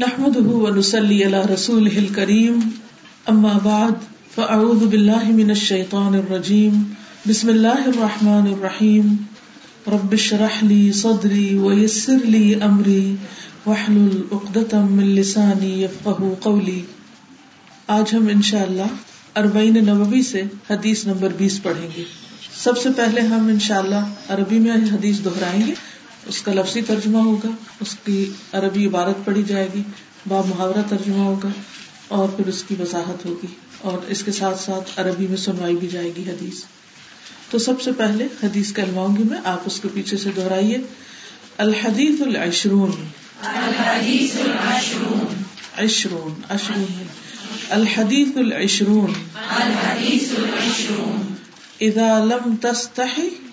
نحمده ونسلي على رسوله الكريم اما بعد فاعوذ بالله من الشيطان الرجيم. بسم الله الرحمن الرحيم. رب اشرح لي صدري ويسر لي امري واحلل عقدة من لساني يفقهوا قولي. آج ہم انشاءاللہ اربعین نبوی سے حدیث نمبر بیس پڑھیں گے۔ سب سے پہلے ہم انشاءاللہ عربی میں حدیث دہرائیں گے۔ اس کا لفظی ترجمہ ہوگا اس کی عربی عبارت پڑھی جائے گی با محاورہ ترجمہ ہوگا اور پھر اس کی وضاحت ہوگی اور اس کے ساتھ ساتھ عربی میں سنوائی بھی جائے گی حدیث۔ تو سب سے پہلے حدیث کہلواؤں گی میں آپ اس کے پیچھے سے دہرائیے۔ الحدیث العشرون عشرون۔ عشرون الحدیث العشرون الحديث العشرون اذا لم تستحي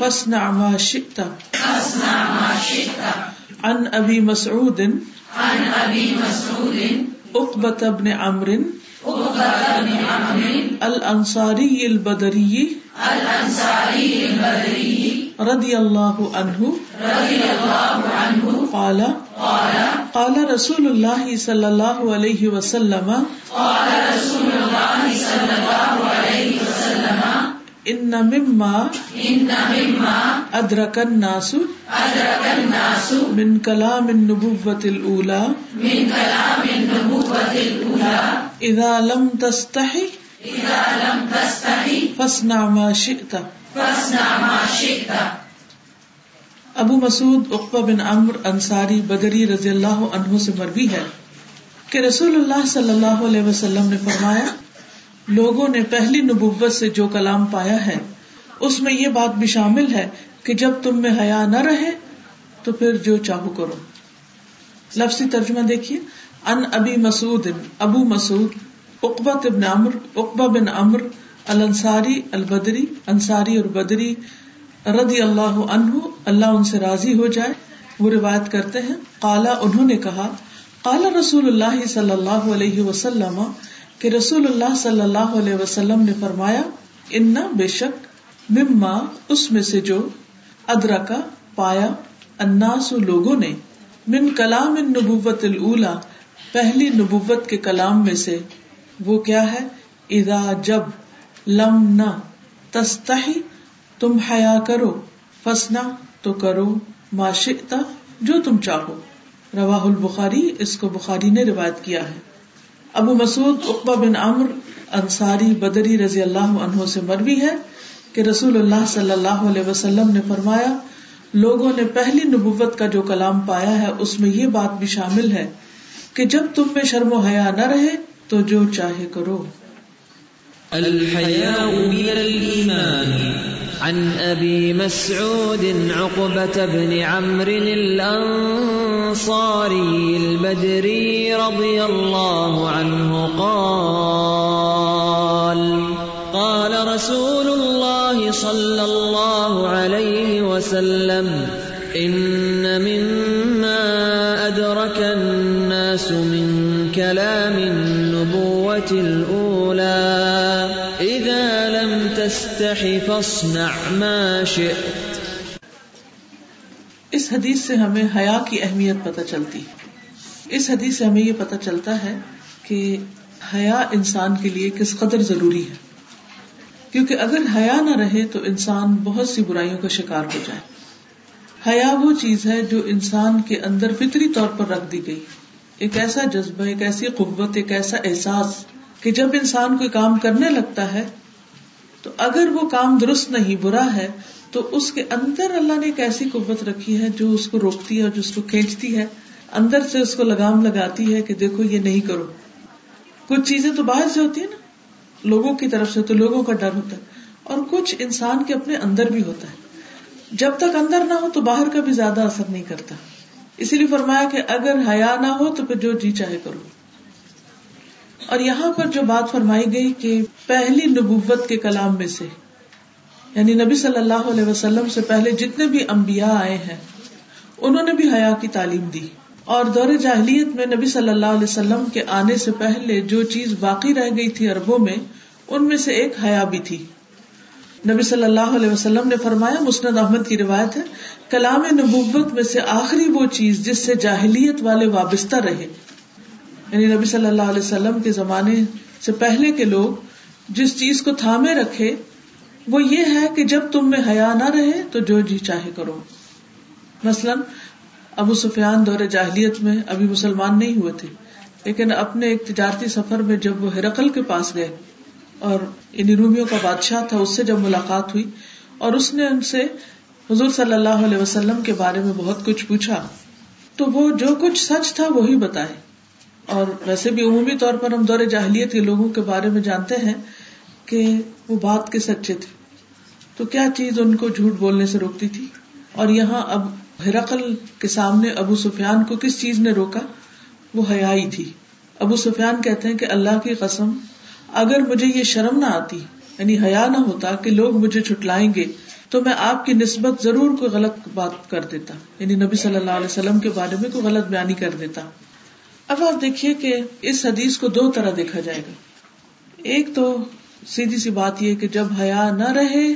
فاصنع ما شئت. فاصنع ما شئت عن ابي مسعود عن أبي مسعود. عقبة بن عمرو. عقبة بن عمرو الانصاری البدری الأنصاري البدري. رضی اللہ عنہ رضي الله عنه. قال. قال قال رسول اللہ صلی اللہ علیہ وسلم. قال رسول الله صلى الله ان مما ادرک الناس أدرك الناس من کلام النبوة الاولى من كلام النبوة الأولى اذا لم تستحي إذا لم تستحي فاصنع ما شئت فاصنع ما شئت ابو مسعود عقبہ بن عمر انصاری بدری رضی اللہ عنہ سے مروی ہے کہ رسول اللہ صلی اللہ علیہ وسلم نے فرمایا لوگوں نے پہلی نبوت سے جو کلام پایا ہے، اس میں یہ بات بھی شامل ہے کہ جب تم میں حیا نہ رہے تو پھر جو چاہو کرو۔ لفظی ترجمہ دیکھیے، ان ابی مسعود، ابو مسعود اقبت بن عمر اقبا بن عمر الانصاری البدری، انصاری اور بدری رضی اللہ عنہ، اللہ ان سے راضی ہو جائے۔ وہ روایت کرتے ہیں کالا انہوں نے کہا کالا رسول اللہ صلی اللہ علیہ وسلم کہ رسول اللہ صلی اللہ علیہ وسلم نے فرمایا، انا بے شک مما، اس میں سے جو ادرا کا پایا اناس لوگوں نے من کلام نبوت الا پہلی نبوت کے کلام میں سے، وہ کیا ہے؟ ادا جب لم نہ تستحی، تم حیا کرو فسنا تو کرو معاشتا جو تم چاہو۔ روا البخاری، اس کو بخاری نے روایت کیا ہے۔ ابو مسعود اقبا بن عمر انصاری بدری رضی اللہ عنہ سے مروی ہے کہ رسول اللہ صلی اللہ علیہ وسلم نے فرمایا، لوگوں نے پہلی نبوت کا جو کلام پایا ہے، اس میں یہ بات بھی شامل ہے کہ جب تم میں شرم و حیا نہ رہے تو جو چاہے کرو۔ الحياء من عن أبي مسعود عقبة بن عمرو الأنصاري البدري رضي الله عنه قال قال رسول الله صلى الله عليه وسلم، إن مما أدرك الناس من كلام تستح فاصنع ما شئت۔ اس حدیث سے ہمیں حیا کی اہمیت پتہ چلتی۔ اس حدیث سے ہمیں یہ پتہ چلتا ہے کہ حیا انسان کے لیے کس قدر ضروری ہے۔ کیونکہ اگر حیا نہ رہے تو انسان بہت سی برائیوں کا شکار ہو جائے۔ حیا وہ چیز ہے جو انسان کے اندر فطری طور پر رکھ دی گئی۔ ایک ایسا جذبہ، ایک ایسی قوت، ایک ایسا احساس کہ جب انسان کوئی کام کرنے لگتا ہے تو اگر وہ کام درست نہیں، برا ہے، تو اس کے اندر اللہ نے ایک ایسی قوت رکھی ہے جو اس کو روکتی ہے اور جو اس کو کھینچتی ہے۔ اندر سے اس کو لگام لگاتی ہے کہ دیکھو یہ نہیں کرو۔ کچھ چیزیں تو باہر سے ہوتی ہیں نا۔ لوگوں کی طرف سے تو لوگوں کا ڈر ہوتا ہے۔ اور کچھ انسان کے اپنے اندر بھی ہوتا ہے۔ جب تک اندر نہ ہو تو باہر کا بھی زیادہ اثر نہیں کرتا۔ اسی لیے فرمایا کہ اگر حیا نہ ہو تو پھر جو جی چاہے کرو۔ اور یہاں پر جو بات فرمائی گئی کہ پہلی نبوت کے کلام میں سے یعنی نبی صلی اللہ علیہ وسلم سے پہلے جتنے بھی انبیاء آئے ہیں، انہوں نے بھی حیا کی تعلیم دی۔ اور دور جاہلیت میں نبی صلی اللہ علیہ وسلم کے آنے سے پہلے جو چیز باقی رہ گئی تھی اربوں میں، ان میں سے ایک حیا بھی تھی۔ نبی صلی اللہ علیہ وسلم نے فرمایا، مسند احمد کی روایت ہے، کلام نبوت میں سے آخری وہ چیز جس سے جاہلیت والے وابستہ رہے۔ یعنی نبی صلی اللہ علیہ وسلم کے زمانے سے پہلے کے لوگ جس چیز کو تھامے رکھے، وہ یہ ہے کہ جب تم میں حیا نہ رہے تو جو جی چاہے کرو۔ مثلاً، ابو سفیان دور جاہلیت میں ابھی مسلمان نہیں ہوئے تھے، لیکن اپنے ایک تجارتی سفر میں جب وہ ہرقل کے پاس گئے اور ان رومیوں کا بادشاہ تھا، اس سے جب ملاقات ہوئی اور اس نے ان سے حضور صلی اللہ علیہ وسلم کے بارے میں بہت کچھ پوچھا، تو وہ جو کچھ سچ تھا وہی بتائے۔ اور ویسے بھی عمومی طور پر ہم دور جاہلیت کے لوگوں کے بارے میں جانتے ہیں کہ وہ بات کے سچے تھے۔ تو کیا چیز ان کو جھوٹ بولنے سے روکتی تھی؟ اور یہاں اب ہرقل کے سامنے ابو سفیان کو کس چیز نے روکا؟ وہ حیائی تھی۔ ابو سفیان کہتے ہیں کہ اللہ کی قسم، اگر مجھے یہ شرم نہ آتی یعنی حیا نہ ہوتا کہ لوگ مجھے چھٹلائیں گے، تو میں آپ کی نسبت ضرور کوئی غلط بات کر دیتا۔ یعنی نبی صلی اللہ علیہ وسلم کے بارے میں کوئی غلط بیانی کر دیتا۔ اب آپ دیکھیے کہ اس حدیث کو دو طرح دیکھا جائے گا۔ ایک تو سیدھی سی بات یہ کہ جب حیا نہ رہے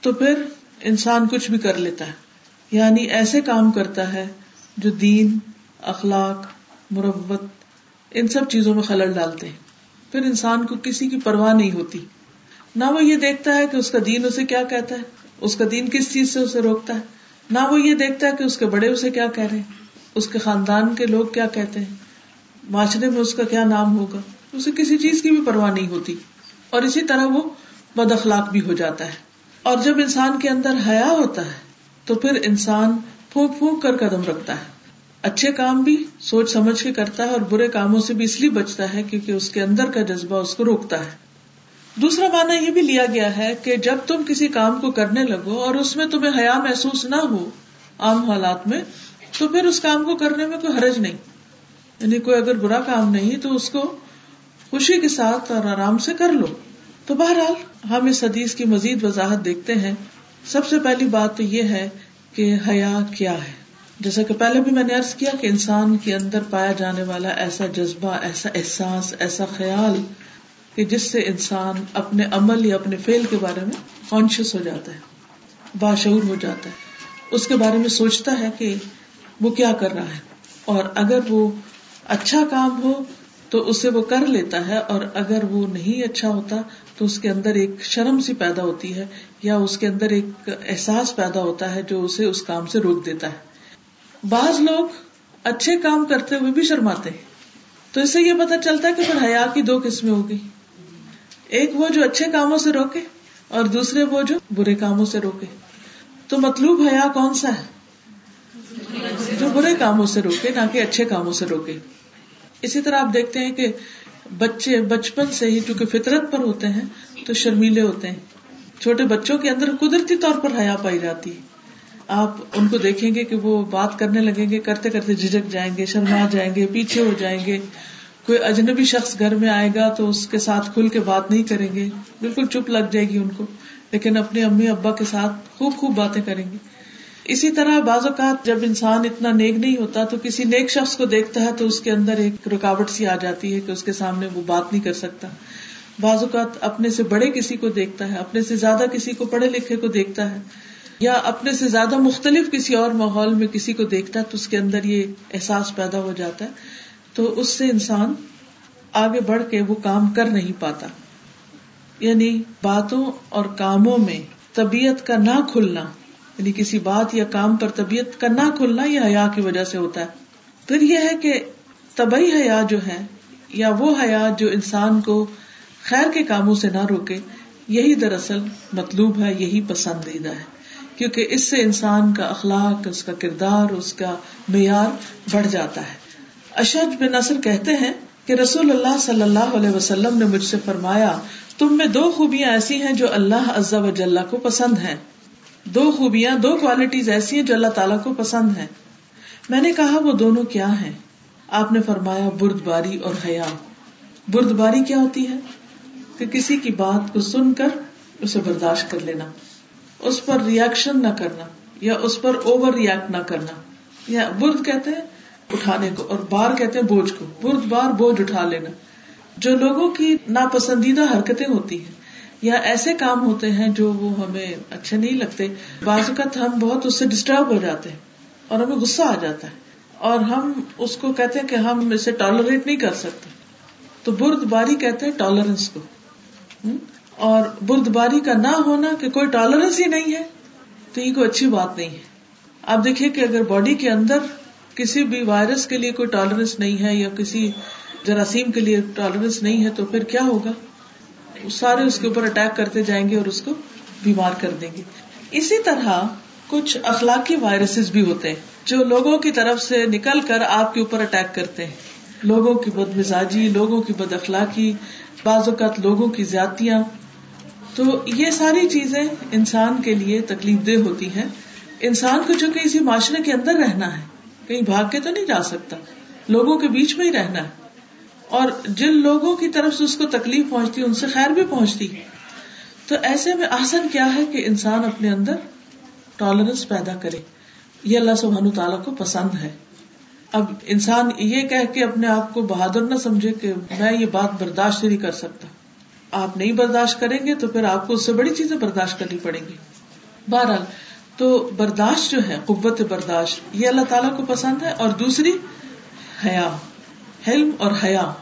تو پھر انسان کچھ بھی کر لیتا ہے۔ یعنی ایسے کام کرتا ہے جو دین، اخلاق مربت ان سب چیزوں میں خلل ڈالتے ہیں۔ پھر انسان کو کسی کی پرواہ نہیں ہوتی۔ نہ وہ یہ دیکھتا ہے کہ اس کا دین اسے کیا کہتا ہے، اس کا دین کس چیز سے اسے روکتا ہے۔ نہ وہ یہ دیکھتا ہے کہ اس کے بڑے اسے کیا کہہ رہے ہیں، اس کے خاندان کے لوگ کیا کہتے ہیں۔ معاشرے میں اس کا کیا نام ہوگا؟ اسے کسی چیز کی بھی پرواہ نہیں ہوتی۔ اور اسی طرح وہ بد اخلاق بھی ہو جاتا ہے۔ اور جب انسان کے اندر حیا ہوتا ہے، تو پھر انسان پھونک پھونک کر قدم رکھتا ہے۔ اچھے کام بھی سوچ سمجھ کے کرتا ہے اور برے کاموں سے بھی اس لیے بچتا ہے کیونکہ اس کے اندر کا جذبہ اس کو روکتا ہے۔ دوسرا مانا یہ بھی لیا گیا ہے کہ جب تم کسی کام کو کرنے لگو اور اس میں تمہیں حیا محسوس نہ ہو، عام حالات میں، تو پھر اس کام کو کرنے میں کوئی حرج نہیں۔ یعنی کوئی اگر برا کام نہیں تو اس کو خوشی کے ساتھ اور آرام سے کر لو۔ تو بہرحال ہم اس حدیث کی مزید وضاحت دیکھتے ہیں۔ سب سے پہلی بات تو یہ ہے کہ حیا کیا ہے۔ جیسا کہ پہلے بھی میں نے ارض کیا کہ انسان کے اندر پایا جانے والا ایسا جذبہ، ایسا احساس، ایسا خیال کہ جس سے انسان اپنے عمل یا اپنے فیل کے بارے میں کانشیس ہو جاتا ہے، باشعور ہو جاتا ہے۔ اس کے بارے میں سوچتا ہے کہ وہ کیا کر رہا ہے۔ اور اگر وہ اچھا کام ہو تو اسے وہ کر لیتا ہے اور اگر وہ نہیں اچھا ہوتا تو اس کے اندر ایک شرم سی پیدا ہوتی ہے یا اس کے اندر ایک احساس پیدا ہوتا ہے جو اسے اس کام سے روک دیتا ہے۔ بعض لوگ اچھے کام کرتے ہوئے بھی شرماتے ہیں۔ تو اس سے یہ پتا چلتا ہے کہ پھر حیا کی دو قسمیں ہوگی ایک وہ جو اچھے کاموں سے روکے اور دوسرے وہ جو برے کاموں سے روکے۔ تو مطلوب حیا کون سا ہے؟ جو برے کاموں سے روکے، نہ کہ اچھے کاموں سے روکے۔ اسی طرح آپ دیکھتے ہیں کہ بچے، بچپن سے ہی چونکہ فطرت پر ہوتے ہیں، تو شرمیلے ہوتے ہیں۔ چھوٹے بچوں کے اندر قدرتی طور پر حیا پائی جاتی ہے۔ آپ ان کو دیکھیں گے کہ وہ بات کرنے لگیں گے، کرتے کرتے جھجک جائیں گے، شرما جائیں گے، پیچھے ہو جائیں گے۔ کوئی اجنبی شخص گھر میں آئے گا تو اس کے ساتھ کھل کے بات نہیں کریں گے، بالکل چپ لگ جائے گی ان کو۔ لیکن اپنے امی، ابا کے ساتھ خوب خوب باتیں کریں گے۔ اسی طرح بعض اوقات جب انسان اتنا نیک نہیں ہوتا تو کسی نیک شخص کو دیکھتا ہے تو اس کے اندر ایک رکاوٹ سی آ جاتی ہے کہ اس کے سامنے وہ بات نہیں کر سکتا۔ بعض اوقات اپنے سے بڑے کسی کو دیکھتا ہے، اپنے سے زیادہ کسی کو پڑھے لکھے کو دیکھتا ہے، یا اپنے سے زیادہ مختلف کسی اور ماحول میں کسی کو دیکھتا ہے تو اس کے اندر یہ احساس پیدا ہو جاتا ہے۔ تو اس سے انسان آگے بڑھ کے وہ کام کر نہیں پاتا۔ یعنی باتوں اور کاموں میں طبیعت کا نہ کھلنا یعنی کسی بات یا کام پر طبیعت کا نہ کھلنا یہ حیا کی وجہ سے ہوتا ہے۔ پھر یہ ہے کہ طبی حیا جو ہے یا وہ حیا جو انسان کو خیر کے کاموں سے نہ روکے، یہی دراصل مطلوب ہے، یہی پسندیدہ ہے۔ کیونکہ اس سے انسان کا اخلاق، اس کا کردار، اس کا معیار بڑھ جاتا ہے۔ اشد بن نصر کہتے ہیں کہ رسول اللہ صلی اللہ علیہ وسلم نے مجھ سے فرمایا، تم میں دو خوبیاں ایسی ہیں جو اللہ عزا وجاللہ کو پسند ہیں۔ دو خوبیاں، دو کوالٹیز ایسی ہیں جو اللہ تعالیٰ کو پسند ہے میں نے کہا وہ دونوں کیا ہیں؟ آپ نے فرمایا برد باری اور حیا۔ برد باری کیا ہوتی ہے؟ کہ کسی کی بات کو سن کر اسے برداشت کر لینا، اس پر ریئیکشن نہ کرنا، یا اس پر اوور ریئیکٹ نہ کرنا۔ یا برد کہتے ہیں اٹھانے کو، اور بار کہتے ہیں بوجھ کو۔ برد بار بوجھ اٹھا لینا۔ جو لوگوں کی ناپسندیدہ حرکتیں ہوتی ہیں یا ایسے کام ہوتے ہیں جو وہ ہمیں اچھے نہیں لگتے، بعض اوقات ہم بہت اس سے ڈسٹرب ہو جاتے ہیں اور ہمیں غصہ آ جاتا ہے اور ہم اس کو کہتے ہیں کہ ہم اسے ٹالریٹ نہیں کر سکتے۔ تو برد باری کہتے ہیں ٹالرنس کو۔ اور برد باری کا نہ ہونا کہ کوئی ٹالرنس ہی نہیں ہے، تو یہ کوئی اچھی بات نہیں ہے۔ آپ دیکھیے کہ اگر باڈی کے اندر کسی بھی وائرس کے لیے کوئی ٹالرنس نہیں ہے یا کسی جراثیم کے لیے ٹالرنس نہیں ہے، تو پھر کیا ہوگا؟ سارے اس کے اوپر اٹیک کرتے جائیں گے اور اس کو بیمار کر دیں گے۔ اسی طرح کچھ اخلاقی وائرسز بھی ہوتے ہیں جو لوگوں کی طرف سے نکل کر آپ کے اوپر اٹیک کرتے ہیں۔ لوگوں کی بد مزاجی، لوگوں کی بد اخلاقی، بعض اوقات لوگوں کی زیادتیاں۔ تو یہ ساری چیزیں انسان کے لیے تکلیف دہ ہوتی ہیں۔ انسان کو چونکہ اسی معاشرے کے اندر رہنا ہے، کہیں بھاگ کے تو نہیں جا سکتا۔ لوگوں کے بیچ میں ہی رہنا ہے۔ اور جن لوگوں کی طرف سے اس کو تکلیف پہنچتی، ان سے خیر بھی پہنچتی۔ تو ایسے میں آسن کیا ہے کہ انسان اپنے اندر ٹالرنس پیدا کرے۔ یہ اللہ سبحان تعالیٰ کو پسند ہے۔ اب انسان یہ کہہ کے اپنے آپ کو بہادر نہ سمجھے کہ میں یہ بات برداشت نہیں کر سکتا۔ آپ نہیں برداشت کریں گے تو پھر آپ کو اس سے بڑی چیزیں برداشت کرنی پڑیں گی۔ بہرحال، تو برداشت جو ہے، قوت برداشت، یہ اللہ تعالیٰ کو پسند ہے۔ اور دوسری، حیا۔ حلم اور حیا۔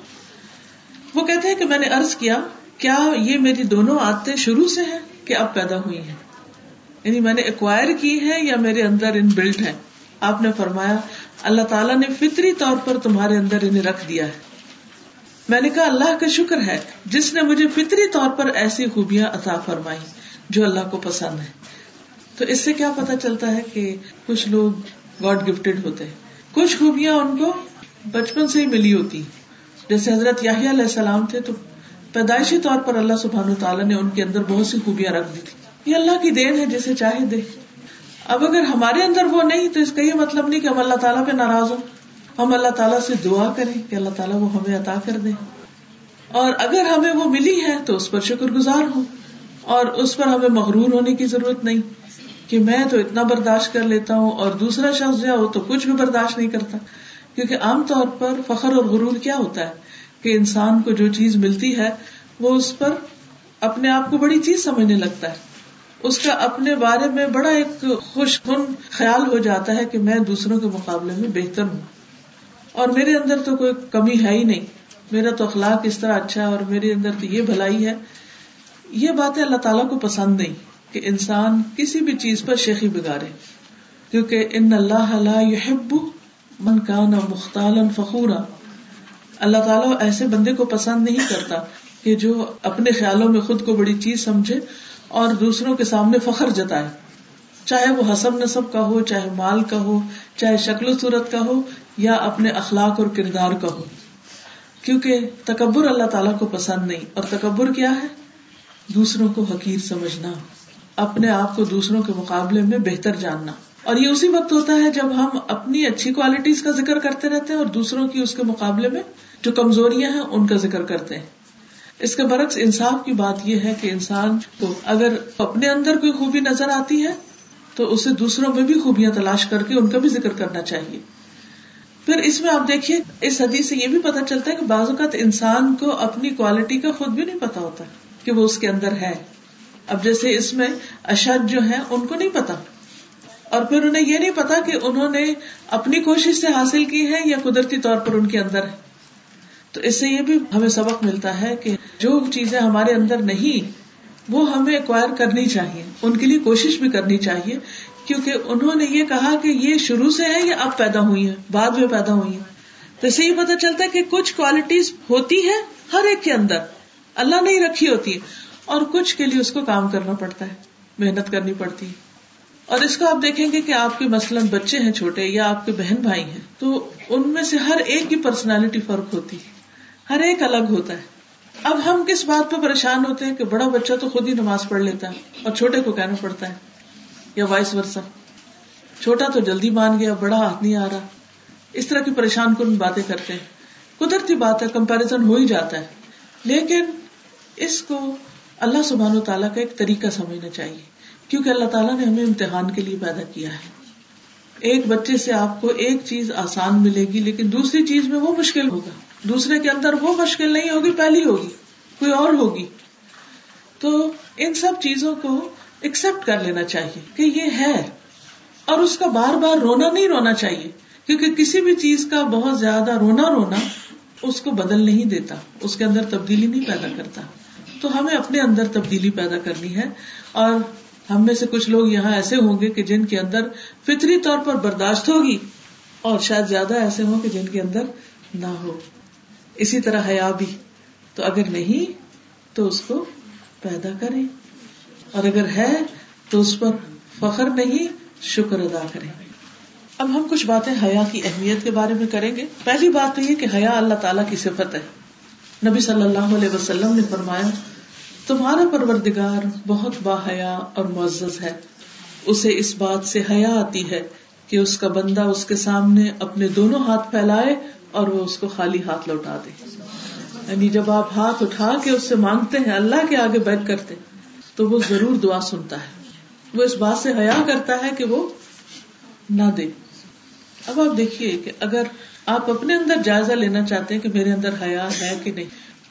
وہ کہتے ہیں کہ میں نے ارض کیا کیا یہ میری دونوں عادتیں شروع سے ہیں کہ اب پیدا ہوئی ہیں؟ یعنی میں نے ایکوائر کی ہے یا میرے اندر ان بلڈ ہے آپ نے فرمایا، اللہ تعالیٰ نے فطری طور پر تمہارے اندر انہیں رکھ دیا ہے۔ میں نے کہا، اللہ کا شکر ہے، جس نے مجھے فطری طور پر ایسی خوبیاں عطا فرمائی جو اللہ کو پسند ہے تو اس سے کیا پتا چلتا ہے کہ کچھ لوگ گاڈ گفٹیڈ ہوتے ہیں؟ کچھ خوبیاں ان کو بچپن سے ہی ملی ہوتی۔ جیسے حضرت یاہی علیہ السلام تھے تو پیدائشی طور پر اللہ سبحان تعالیٰ نے ان کے اندر بہت سی خوبیاں رکھ دی تھی یہ اللہ کی دین ہے جسے چاہے دے۔ اب اگر ہمارے اندر وہ نہیں تو اس کا یہ مطلب نہیں کہ ہم اللہ تعالیٰ پہ ناراض ہوں۔ ہم اللہ تعالیٰ سے دعا کریں کہ اللہ تعالیٰ وہ ہمیں عطا کر دے۔ اور اگر ہمیں وہ ملی ہے تو اس پر شکر گزار ہوں۔ اور اس پر ہمیں مغرور ہونے کی ضرورت نہیں کہ میں تو اتنا برداشت کر لیتا ہوں اور دوسرا شخص جو ہو تو کچھ بھی برداشت نہیں کرتا۔ کیونکہ عام طور پر فخر اور غرور کیا ہوتا ہے کہ انسان کو جو چیز ملتی ہے وہ اس پر اپنے آپ کو بڑی چیز سمجھنے لگتا ہے۔ اس کا اپنے بارے میں بڑا ایک خوش کن خیال ہو جاتا ہے کہ میں دوسروں کے مقابلے میں بہتر ہوں۔ اور میرے اندر تو کوئی کمی ہے ہی نہیں۔ میرا تو اخلاق اس طرح اچھا ہے اور میرے اندر تو یہ بھلائی ہے۔ یہ باتیں اللہ تعالیٰ کو پسند نہیں کہ انسان کسی بھی چیز پر شیخی بگاڑے۔ کیونکہ ان اللہ يحب من کا نہ مختال فخورا۔ اللہ تعالیٰ ایسے بندے کو پسند نہیں کرتا کہ جو اپنے خیالوں میں خود کو بڑی چیز سمجھے اور دوسروں کے سامنے فخر جتائے۔ چاہے وہ حسب نصب کا ہو، چاہے مال کا ہو، چاہے شکل و صورت کا ہو یا اپنے اخلاق اور کردار کا ہو۔ کیونکہ تکبر اللہ تعالیٰ کو پسند نہیں۔ اور تکبر کیا ہے؟ دوسروں کو حقیر سمجھنا۔ اپنے آپ کو دوسروں کے مقابلے میں بہتر جاننا۔ اور یہ اسی وقت ہوتا ہے جب ہم اپنی اچھی کوالٹیز کا ذکر کرتے رہتے ہیں اور دوسروں کی اس کے مقابلے میں جو کمزوریاں ہیں ان کا ذکر کرتے ہیں۔ اس کے برعکس انصاف کی بات یہ ہے کہ انسان کو اگر اپنے اندر کوئی خوبی نظر آتی ہے تو اسے دوسروں میں بھی خوبیاں تلاش کر کے ان کا بھی ذکر کرنا چاہیے۔ پھر اس میں آپ دیکھیے، اس حدیث سے یہ بھی پتا چلتا ہے کہ بعض اوقات انسان کو اپنی کوالٹی کا خود بھی نہیں پتا ہوتا کہ وہ اس کے اندر ہے۔ اب جیسے اس میں اشد جو ہے ان کو نہیں پتا اور پھر انہیں یہ نہیں پتا کہ انہوں نے اپنی کوشش سے حاصل کی ہے یا قدرتی طور پر ان کے اندر ہے۔ تو اس سے یہ بھی ہمیں سبق ملتا ہے کہ جو چیزیں ہمارے اندر نہیں، وہ ہمیں ایکوائر کرنی چاہیے۔ ان کے لیے کوشش بھی کرنی چاہیے۔ کیونکہ انہوں نے یہ کہا کہ یہ شروع سے ہے یا اب پیدا ہوئی ہے بعد میں پیدا ہوئی ہے تو اسے یہ پتا چلتا ہے کہ کچھ کوالٹیز ہوتی ہے ہر ایک کے اندر۔ اللہ نے ہی رکھی ہوتی ہے اور کچھ کے لیے اس کو کام کرنا پڑتا ہے، محنت کرنی پڑتی ہے۔ اور اس کو آپ دیکھیں گے کہ آپ کے مثلاً بچے ہیں چھوٹے یا آپ کے بہن بھائی ہیں، تو ان میں سے ہر ایک کی پرسنالٹی فرق ہوتی ہے، ہر ایک الگ ہوتا ہے۔ اب ہم کس بات پہ پریشان ہوتے ہیں کہ بڑا بچہ تو خود ہی نماز پڑھ لیتا ہے اور چھوٹے کو کہنا پڑتا ہے، یا وائس ورسا چھوٹا تو جلدی مان گیا، بڑا ہاتھ نہیں آ رہا۔ اس طرح کی پریشان کن باتیں کرتے ہیں۔ قدرتی بات ہے کمپیرزن ہو ہی جاتا ہے۔ لیکن اس کو اللہ سبحان و تعالیٰ کا ایک طریقہ سمجھنا چاہیے۔ کیونکہ اللہ تعالیٰ نے ہمیں امتحان کے لیے پیدا کیا ہے۔ ایک بچے سے آپ کو ایک چیز آسان ملے گی، لیکن دوسری چیز میں وہ مشکل ہوگا۔ دوسرے کے اندر وہ مشکل نہیں ہوگی، پہلی ہوگی، کوئی اور ہوگی۔ تو ان سب چیزوں کو ایکسپٹ کر لینا چاہیے کہ یہ ہے۔ اور اس کا بار بار رونا نہیں رونا چاہیے، کیونکہ کسی بھی چیز کا بہت زیادہ رونا رونا اس کو بدل نہیں دیتا، اس کے اندر تبدیلی نہیں پیدا کرتا۔ تو ہمیں اپنے اندر تبدیلی پیدا کرنی ہے۔ اور ہم میں سے کچھ لوگ یہاں ایسے ہوں گے کہ جن کے اندر فطری طور پر برداشت ہوگی اور شاید زیادہ ایسے ہوں کہ جن کے اندر نہ ہو۔ اسی طرح حیا بھی۔ تو اگر نہیں، تو اس کو پیدا کریں۔ اور اگر ہے، تو اس پر فخر نہیں، شکر ادا کریں۔ اب ہم کچھ باتیں حیا کی اہمیت کے بارے میں کریں گے۔ پہلی بات تو یہ کہ حیا اللہ تعالیٰ کی صفت ہے۔ نبی صلی اللہ علیہ وسلم نے فرمایا تمہارا پروردگار بہت با حیا اور معزز ہے۔ اسے اس بات سے حیا آتی ہے کہ اس کا بندہ اس کے سامنے اپنے دونوں ہاتھ پھیلائے اور وہ اس کو خالی ہاتھ لوٹا دے۔ یعنی جب آپ ہاتھ اٹھا کے اس سے مانگتے ہیں، اللہ کے آگے بیٹھ کرتے تو وہ ضرور دعا سنتا ہے۔ وہ اس بات سے حیا کرتا ہے کہ وہ نہ دے۔ اب آپ دیکھیے کہ اگر آپ اپنے اندر جائزہ لینا چاہتے ہیں کہ میرے اندر حیا ہے کہ نہیں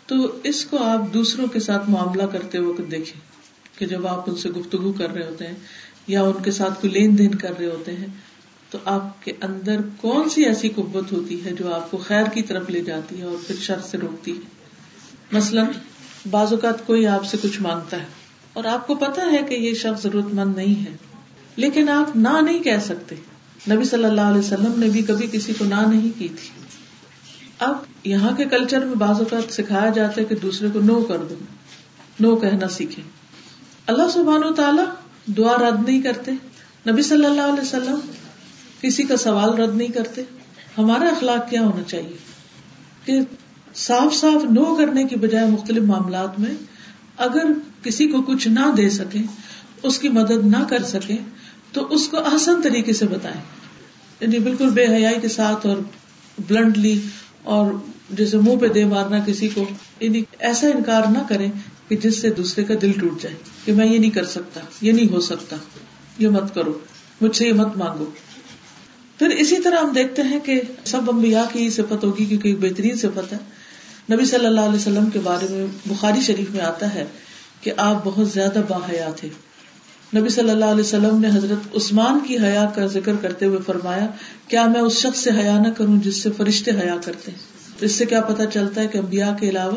تو اس کو آپ دوسروں کے ساتھ معاملہ کرتے وقت دیکھیں کہ جب آپ ان سے گفتگو کر رہے ہوتے ہیں یا ان کے ساتھ کوئی لین دین کر رہے ہوتے ہیں، تو آپ کے اندر کون سی ایسی قوت ہوتی ہے جو آپ کو خیر کی طرف لے جاتی ہے اور پھر شر سے روکتی ہے؟ مثلاً، بعض اوقات کوئی آپ سے کچھ مانگتا ہے اور آپ کو پتا ہے کہ یہ شخص ضرورت مند نہیں ہے، لیکن آپ نہ نہیں کہہ سکتے۔ نبی صلی اللہ علیہ وسلم نے بھی کبھی کسی کو نہ نہیں کی تھی۔ اب یہاں کے کلچر میں بعض اوقات سکھایا جاتا ہے کہ دوسرے کو نو کر دو، نو کہنا سیکھے اللہ سبحان و تعالیٰ دعا رد نہیں کرتے۔ نبی صلی اللہ علیہ وسلم کسی کا سوال رد نہیں کرتے۔ ہمارا اخلاق کیا ہونا چاہیے؟ کہ صاف صاف نو کرنے کی بجائے مختلف معاملات میں اگر کسی کو کچھ نہ دے سکے اس کی مدد نہ کر سکے تو اس کو آسان طریقے سے بتائیں۔ یعنی بالکل بے حیائی کے ساتھ اور بلنڈلی اور جیسے منہ پہ دے مارنا کسی کو یعنی ایسا انکار نہ کرے کہ جس سے دوسرے کا دل ٹوٹ جائے کہ میں یہ نہیں کر سکتا، یہ نہیں ہو سکتا، یہ مت کرو، مجھ سے یہ مت مانگو۔ پھر اسی طرح ہم دیکھتے ہیں کہ سب امبیا کی صفت ہوگی کیونکہ ایک بہترین صفت ہے۔ نبی صلی اللہ علیہ وسلم کے بارے میں بخاری شریف میں آتا ہے کہ آپ بہت زیادہ باحیا تھے۔ نبی صلی اللہ علیہ وسلم نے حضرت عثمان کی حیا کا ذکر کرتے ہوئے فرمایا، کیا میں اس شخص سے حیا نہ کروں جس سے فرشتے حیا کرتے ہیں؟ تو اس سے کیا پتا چلتا ہے کہ امبیا کے علاوہ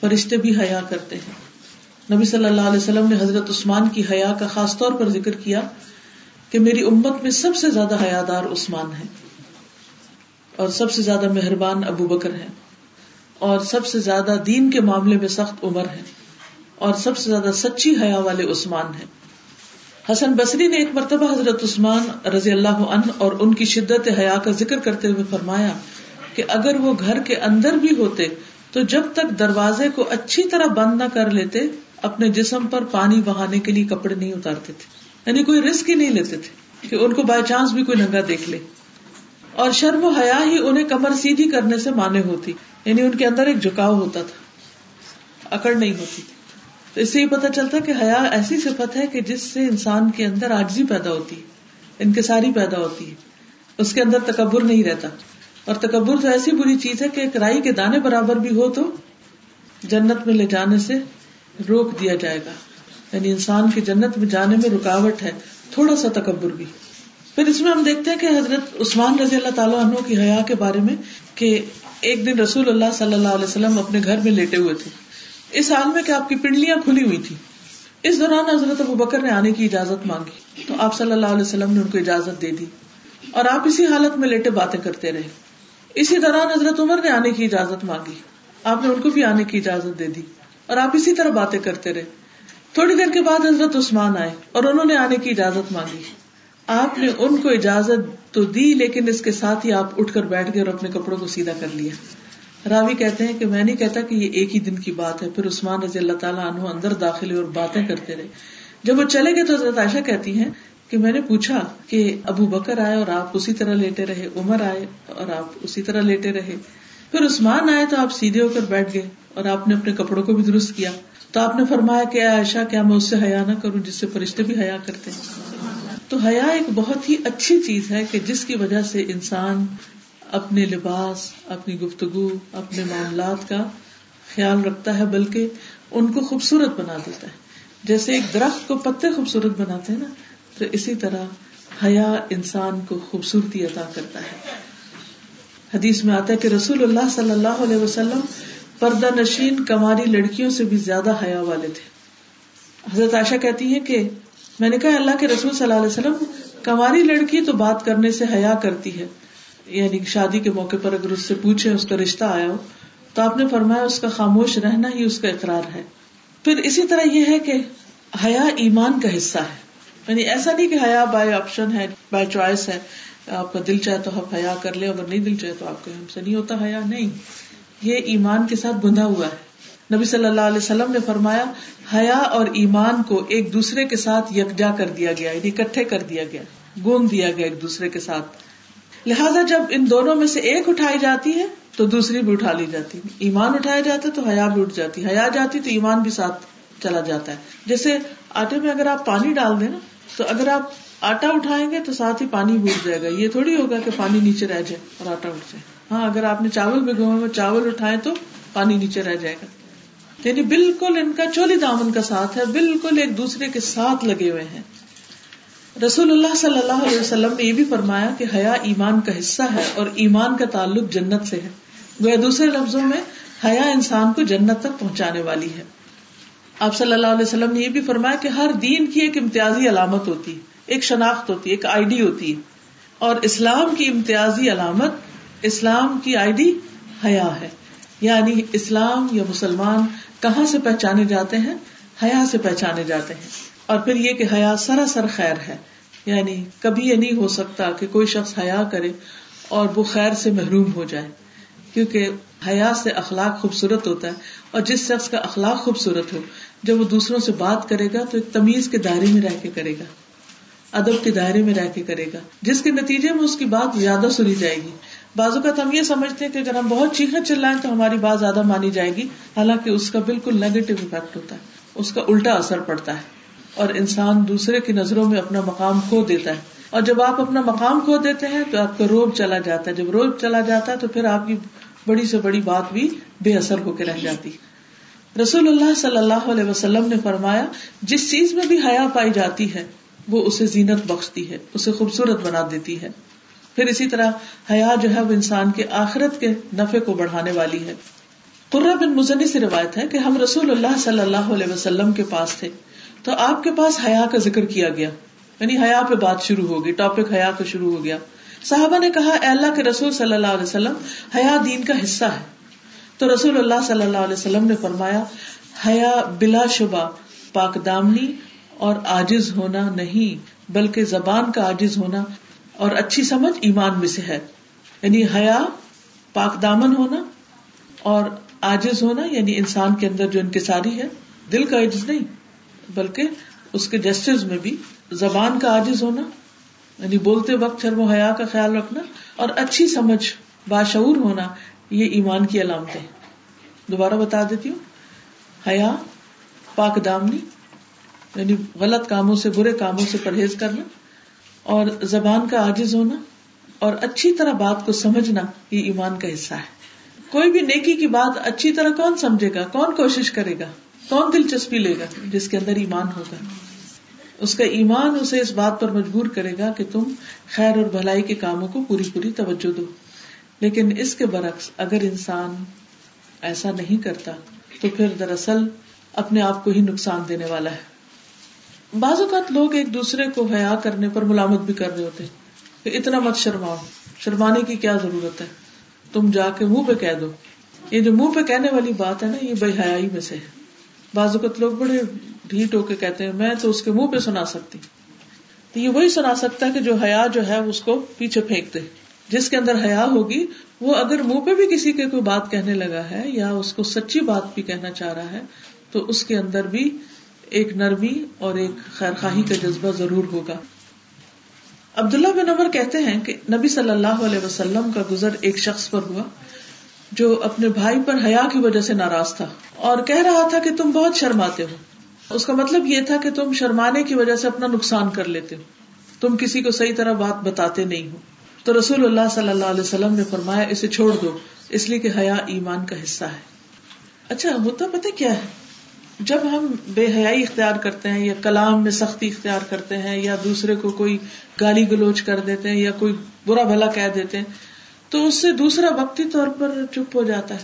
فرشتے بھی حیا کرتے ہیں؟ نبی صلی اللہ علیہ وسلم نے حضرت عثمان کی حیا کا خاص طور پر ذکر کیا کہ میری امت میں سب سے زیادہ حیادار عثمان ہے اور سب سے زیادہ مہربان ابو بکر ہے اور سب سے زیادہ دین کے معاملے میں سخت عمر ہے اور سب سے زیادہ سچی حیا والے عثمان ہے حسن بصری نے ایک مرتبہ حضرت عثمان رضی اللہ عنہ اور ان کی شدت حیا کا ذکر کرتے ہوئے فرمایا کہ اگر وہ گھر کے اندر بھی ہوتے تو جب تک دروازے کو اچھی طرح بند نہ کر لیتے، اپنے جسم پر پانی بہانے کے لیے کپڑے نہیں اتارتے تھے۔ یعنی کوئی رسک ہی نہیں لیتے تھے کہ ان کو بائی چانس بھی کوئی ننگا دیکھ لے۔ اور شرم و حیا ہی انہیں کمر سیدھی کرنے سے مانے ہوتی یعنی ان کے اندر ایک جھکاؤ ہوتا تھا۔ اکڑ نہیں ہوتی تھی۔ تو اس سے یہ پتا چلتا کہ حیا ایسی صفت ہے کہ جس سے انسان کے اندر آجزی پیدا ہوتی ہے، انکساری پیدا ہوتی ہے، اس کے اندر تکبر نہیں رہتا۔ اور تکبر تو ایسی بری چیز ہے کہ ایک رائی کے دانے برابر بھی ہو تو جنت میں لے جانے سے روک دیا جائے گا۔ یعنی انسان کی جنت میں جانے میں رکاوٹ ہے، تھوڑا سا تکبر بھی۔ پھر اس میں ہم دیکھتے ہیں کہ حضرت عثمان رضی اللہ تعالیٰ عنہ کی حیا کے بارے میں کہ ایک دن رسول اللہ صلی اللہ علیہ وسلم اپنے گھر میں لیٹے ہوئے تھے۔ اس حال میں کہ آپ کی پنڈلیاں کھلی ہوئی تھی اس دوران حضرت ابو بکر نے آنے کی اجازت مانگی۔ تو آپ صلی اللہ علیہ وسلم نے ان کو اجازت دے دی۔ اور آپ اسی حالت میں لیٹے باتیں کرتے رہے۔ اسی دوران حضرت عمر نے آنے کی اجازت مانگی۔ آپ نے ان کو بھی آنے کی اجازت دے دی۔ اور آپ اسی طرح باتیں کرتے رہے۔ تھوڑی دیر کے بعد حضرت عثمان آئے اور انہوں نے آنے کی اجازت مانگی۔ آپ نے ان کو اجازت تو دی، لیکن اس کے ساتھ ہی آپ اٹھ کر بیٹھ گئے اور اپنے کپڑوں کو سیدھا کر لیا۔ راوی کہتے ہیں کہ میں نہیں کہتا کہ یہ ایک ہی دن کی بات ہے، پھر عثمان رضی اللہ تعالیٰ عنہ اندر داخل اور باتیں کرتے رہے۔ جب وہ چلے گئے تو حضرت عائشہ کہتی ہیں کہ میں نے پوچھا کہ ابو بکر آئے اور آپ اسی طرح لیٹے رہے، عمر آئے اور آپ اسی طرح لیٹے رہے۔ پھر عثمان آئے تو آپ سیدھے ہو کر بیٹھ گئے اور آپ نے اپنے کپڑوں کو بھی درست کیا۔ تو آپ نے فرمایا کہ عائشہ، کیا میں اس سے حیا نہ کروں جس سے فرشتے بھی حیا کرتے ہیں؟ تو حیا ایک بہت ہی اچھی چیز ہے کہ جس کی وجہ سے انسان اپنے لباس، اپنی گفتگو، اپنے معاملات کا خیال رکھتا ہے، بلکہ ان کو خوبصورت بنا دیتا ہے۔ جیسے ایک درخت کو پتے خوبصورت بناتے ہیں نا، تو اسی طرح حیا انسان کو خوبصورتی عطا کرتا ہے۔ حدیث میں آتا ہے کہ رسول اللہ صلی اللہ علیہ وسلم پردہ نشین کماری لڑکیوں سے بھی زیادہ حیا والے تھے۔ حضرت عائشہ کہتی ہے کہ میں نے کہا، اللہ کے رسول صلی اللہ علیہ وسلم، کماری لڑکی تو بات کرنے سے حیا کرتی ہے۔ یعنی شادی کے موقع پر اگر اس سے پوچھے اس کا رشتہ آیا ہو، تو آپ نے فرمایا اس کا خاموش رہنا ہی اس کا اقرار ہے۔ پھر اسی طرح یہ ہے کہ حیا ایمان کا حصہ ہے۔ یعنی ایسا نہیں کہ حیا بائی آپشن ہے بائی چوائس ہے۔ آپ کا دل چاہے تو آپ حیا کر لے اگر نہیں دل چاہے تو آپ کے ہم سے نہیں ہوتا، حیا نہیں۔ یہ ایمان کے ساتھ بندھا ہوا ہے۔ نبی صلی اللہ علیہ وسلم نے فرمایا، حیا اور ایمان کو ایک دوسرے کے ساتھ یکجا کر دیا گیا یعنی اکٹھے کر دیا گیا گوند دیا گیا ایک دوسرے کے ساتھ۔ لہذا جب ان دونوں میں سے ایک اٹھائی جاتی ہے تو دوسری بھی اٹھا لی جاتی ایمان اٹھایا جاتا ہے تو حیا بھی اٹھ جاتی حیا جاتی تو ایمان بھی ساتھ چلا جاتا ہے۔ جیسے آٹے میں اگر آپ پانی ڈال دیں نا، تو اگر آپ آٹا اٹھائیں گے تو ساتھ ہی پانی بھی اٹھ جائے گا۔ یہ تھوڑی ہوگا کہ پانی نیچے رہ جائے اور آٹا اٹھ جائے۔ ہاں اگر آپ نے چاول بھی میں چاول اٹھائے تو پانی نیچے رہ جائے گا۔ یعنی بالکل ان کا چولی دامن کا ساتھ ہے، بالکل ایک دوسرے کے ساتھ لگے ہوئے ہیں۔ رسول اللہ صلی اللہ علیہ وسلم نے یہ بھی فرمایا کہ حیا ایمان کا حصہ ہے اور ایمان کا تعلق جنت سے ہے۔ وہ دوسرے لفظوں میں حیا انسان کو جنت تک پہنچانے والی ہے۔ آپ صلی اللہ علیہ وسلم نے یہ بھی فرمایا کہ ہر دین کی ایک امتیازی علامت ہوتی ہے، ایک شناخت ہوتی ہے، ایک آئی ڈی ہوتی ہے۔ اور اسلام کی امتیازی علامت، اسلام کی آئی ڈی حیا ہے۔ یعنی اسلام یا مسلمان کہاں سے پہچانے جاتے ہیں؟ حیا سے پہچانے جاتے ہیں۔ اور پھر یہ کہ حیا سراسر خیر ہے۔ یعنی کبھی یہ نہیں ہو سکتا کہ کوئی شخص حیا کرے اور وہ خیر سے محروم ہو جائے۔ کیونکہ حیا سے اخلاق خوبصورت ہوتا ہے اور جس شخص کا اخلاق خوبصورت ہو، جب وہ دوسروں سے بات کرے گا تو ایک تمیز کے دائرے میں رہ کے کرے گا۔ ادب کے دائرے میں رہ کے کرے گا۔ جس کے نتیجے میں اس کی بات زیادہ سنی جائے گی۔ بازو کا ہم یہ سمجھتے ہیں کہ اگر ہم بہت چیخا چلائیں تو ہماری بات زیادہ مانی جائے گی۔ حالانکہ اس کا بالکل نیگیٹو افیکٹ ہوتا ہے۔ اس کا الٹا اثر پڑتا ہے۔ اور انسان دوسرے کی نظروں میں اپنا مقام کھو دیتا ہے۔ اور جب آپ اپنا مقام کھو دیتے ہیں تو آپ کا روب چلا جاتا ہے۔ جب روب چلا جاتا ہے تو پھر آپ کی بڑی سے بڑی بات بھی بے اثر ہو کے رہ جاتی۔ رسول اللہ صلی اللہ علیہ وسلم نے فرمایا، جس چیز میں بھی حیا پائی جاتی ہے، وہ اسے زینت بخشتی ہے، اسے خوبصورت بنا دیتی ہے۔ پھر اسی طرح حیا جو ہے، وہ انسان کے آخرت کے نفے کو بڑھانے والی ہے۔ قرہ بن مزنی سے روایت ہے کہ ہم رسول اللہ صلی اللہ علیہ وسلم کے پاس تھے۔ تو آپ کے پاس حیا کا ذکر کیا گیا۔ یعنی حیا پہ بات شروع ہو گئی ٹاپک حیا کا شروع ہو گیا۔ صحابہ نے کہا، اے اللہ کے رسول صلی اللہ علیہ وسلم، حیا دین کا حصہ ہے۔ تو رسول اللہ صلی اللہ علیہ وسلم نے فرمایا، حیا بلا شبہ، پاک دامنی اور آجز ہونا نہیں، بلکہ زبان کا آجز ہونا اور اچھی سمجھ ایمان میں سے ہے۔ یعنی حیا، پاک دامن ہونا اور آجز ہونا یعنی انسان کے اندر جو انکساری ہے، دل کا عجز نہیں۔ بلکہ اس کے جسٹس میں بھی زبان کا عاجز ہونا یعنی بولتے وقت شرم و حیا کا خیال رکھنا اور اچھی سمجھ، باشعور ہونا، یہ ایمان کی علامتیں دوبارہ بتا دیتی ہوں۔ حیا، پاک دامنی یعنی غلط کاموں سے، برے کاموں سے پرہیز کرنا اور زبان کا عاجز ہونا اور اچھی طرح بات کو سمجھنا، یہ ایمان کا حصہ ہے۔ کوئی بھی نیکی کی بات اچھی طرح کون سمجھے گا؟ کون کوشش کرے گا؟ کون دلچسپی لے گا جس کے اندر ایمان ہوگا۔ اس کا ایمان اسے اس بات پر مجبور کرے گا کہ تم خیر اور بھلائی کے کاموں کو پوری پوری توجہ دو۔ لیکن اس کے برعکس اگر انسان ایسا نہیں کرتا تو پھر دراصل اپنے آپ کو ہی نقصان دینے والا ہے۔ بعض اوقات لوگ ایک دوسرے کو حیا کرنے پر ملامت بھی کر رہے ہوتے ہیں۔ کہ اتنا مت شرماؤ، شرمانے کی کیا ضرورت ہے؟ تم جا کے منہ پہ کہہ دو۔ یہ جو منہ پہ کہنے والی بات ہے نا، یہ بے حیائی میں سے ہے۔ بعض اوقات لوگ بڑے ڈھیٹ ہو کے کہتے ہیں، میں تو اس کے منہ پہ سنا سکتی۔ تو یہ وہی سنا سکتا ہے کہ جو حیا جو ہے اس کو پیچھے پھینک دے۔ جس کے اندر حیا ہوگی، وہ اگر منہ پہ بھی کسی کے کوئی بات کہنے لگا ہے یا اس کو سچی بات بھی کہنا چاہ رہا ہے، تو اس کے اندر بھی ایک نرمی اور ایک خیر خواہی کا جذبہ ضرور ہوگا۔ عبداللہ بن عمر کہتے ہیں کہ نبی صلی اللہ علیہ وسلم کا گزر ایک شخص پر ہوا۔ جو اپنے بھائی پر حیا کی وجہ سے ناراض تھا اور کہہ رہا تھا کہ تم بہت شرماتے ہو۔ اس کا مطلب یہ تھا کہ تم شرمانے کی وجہ سے اپنا نقصان کر لیتے ہو۔ تم کسی کو صحیح طرح بات بتاتے نہیں ہو۔ تو رسول اللہ صلی اللہ علیہ وسلم نے فرمایا، اسے چھوڑ دو، اس لیے کہ حیا ایمان کا حصہ ہے۔ اچھا ہوتا پتہ کیا ہے؟ جب ہم بے حیائی اختیار کرتے ہیں یا کلام میں سختی اختیار کرتے ہیں یا دوسرے کو کوئی گالی گلوچ کر دیتے ہیں یا کوئی برا بھلا کہہ دیتے ہیں تو اس سے دوسرا وقتی طور پر چپ ہو جاتا ہے،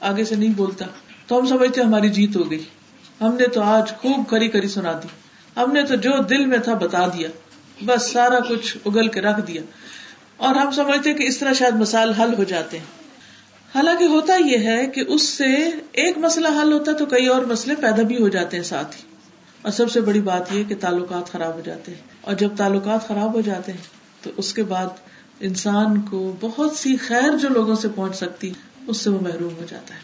آگے سے نہیں بولتا۔ تو ہم سمجھتے ہماری جیت ہو گئی۔ ہم نے تو آج خوب کری کری سنا دی۔ ہم نے تو جو دل میں تھا بتا دیا۔ بس سارا کچھ اگل کے رکھ دیا۔ اور ہم سمجھتے کہ اس طرح شاید مسائل حل ہو جاتے ہیں۔ حالانکہ ہوتا یہ ہے کہ اس سے ایک مسئلہ حل ہوتا تو کئی اور مسئلے پیدا بھی ہو جاتے ہیں ساتھ ہی۔ اور سب سے بڑی بات یہ کہ تعلقات خراب ہو جاتے ہیں۔ اور جب تعلقات خراب ہو جاتے ہیں تو اس کے بعد انسان کو بہت سی خیر جو لوگوں سے پہنچ سکتی اس سے وہ محروم ہو جاتا ہے۔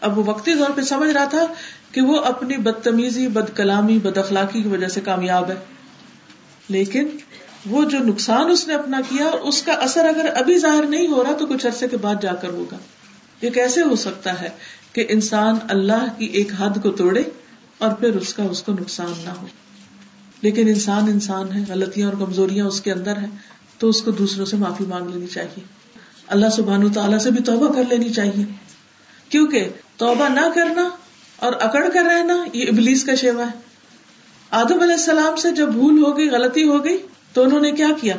اب وہ وقتی طور پہ سمجھ رہا تھا کہ وہ اپنی بدتمیزی بد کلامی بد اخلاقی کی وجہ سے کامیاب ہے۔ لیکن وہ جو نقصان اس نے اپنا کیا، اس کا اثر اگر ابھی ظاہر نہیں ہو رہا تو کچھ عرصے کے بعد جا کر ہوگا۔ یہ کیسے ہو سکتا ہے کہ انسان اللہ کی ایک حد کو توڑے اور پھر اس کا اس کو نقصان نہ ہو؟ لیکن انسان انسان ہے، غلطیاں اور کمزوریاں اس کے اندر ہیں۔ تو اس کو دوسروں سے معافی مانگ لینی چاہیے۔ اللہ سبحان تعالیٰ سے بھی توبہ کر لینی چاہیے۔ کیونکہ توبہ نہ کرنا اور اکڑ کر رہنا یہ ابلیس کا شیوا ہے۔ آدم علیہ السلام سے جب بھول ہو گئی، غلطی ہو گئی، تو انہوں نے کیا کیا؟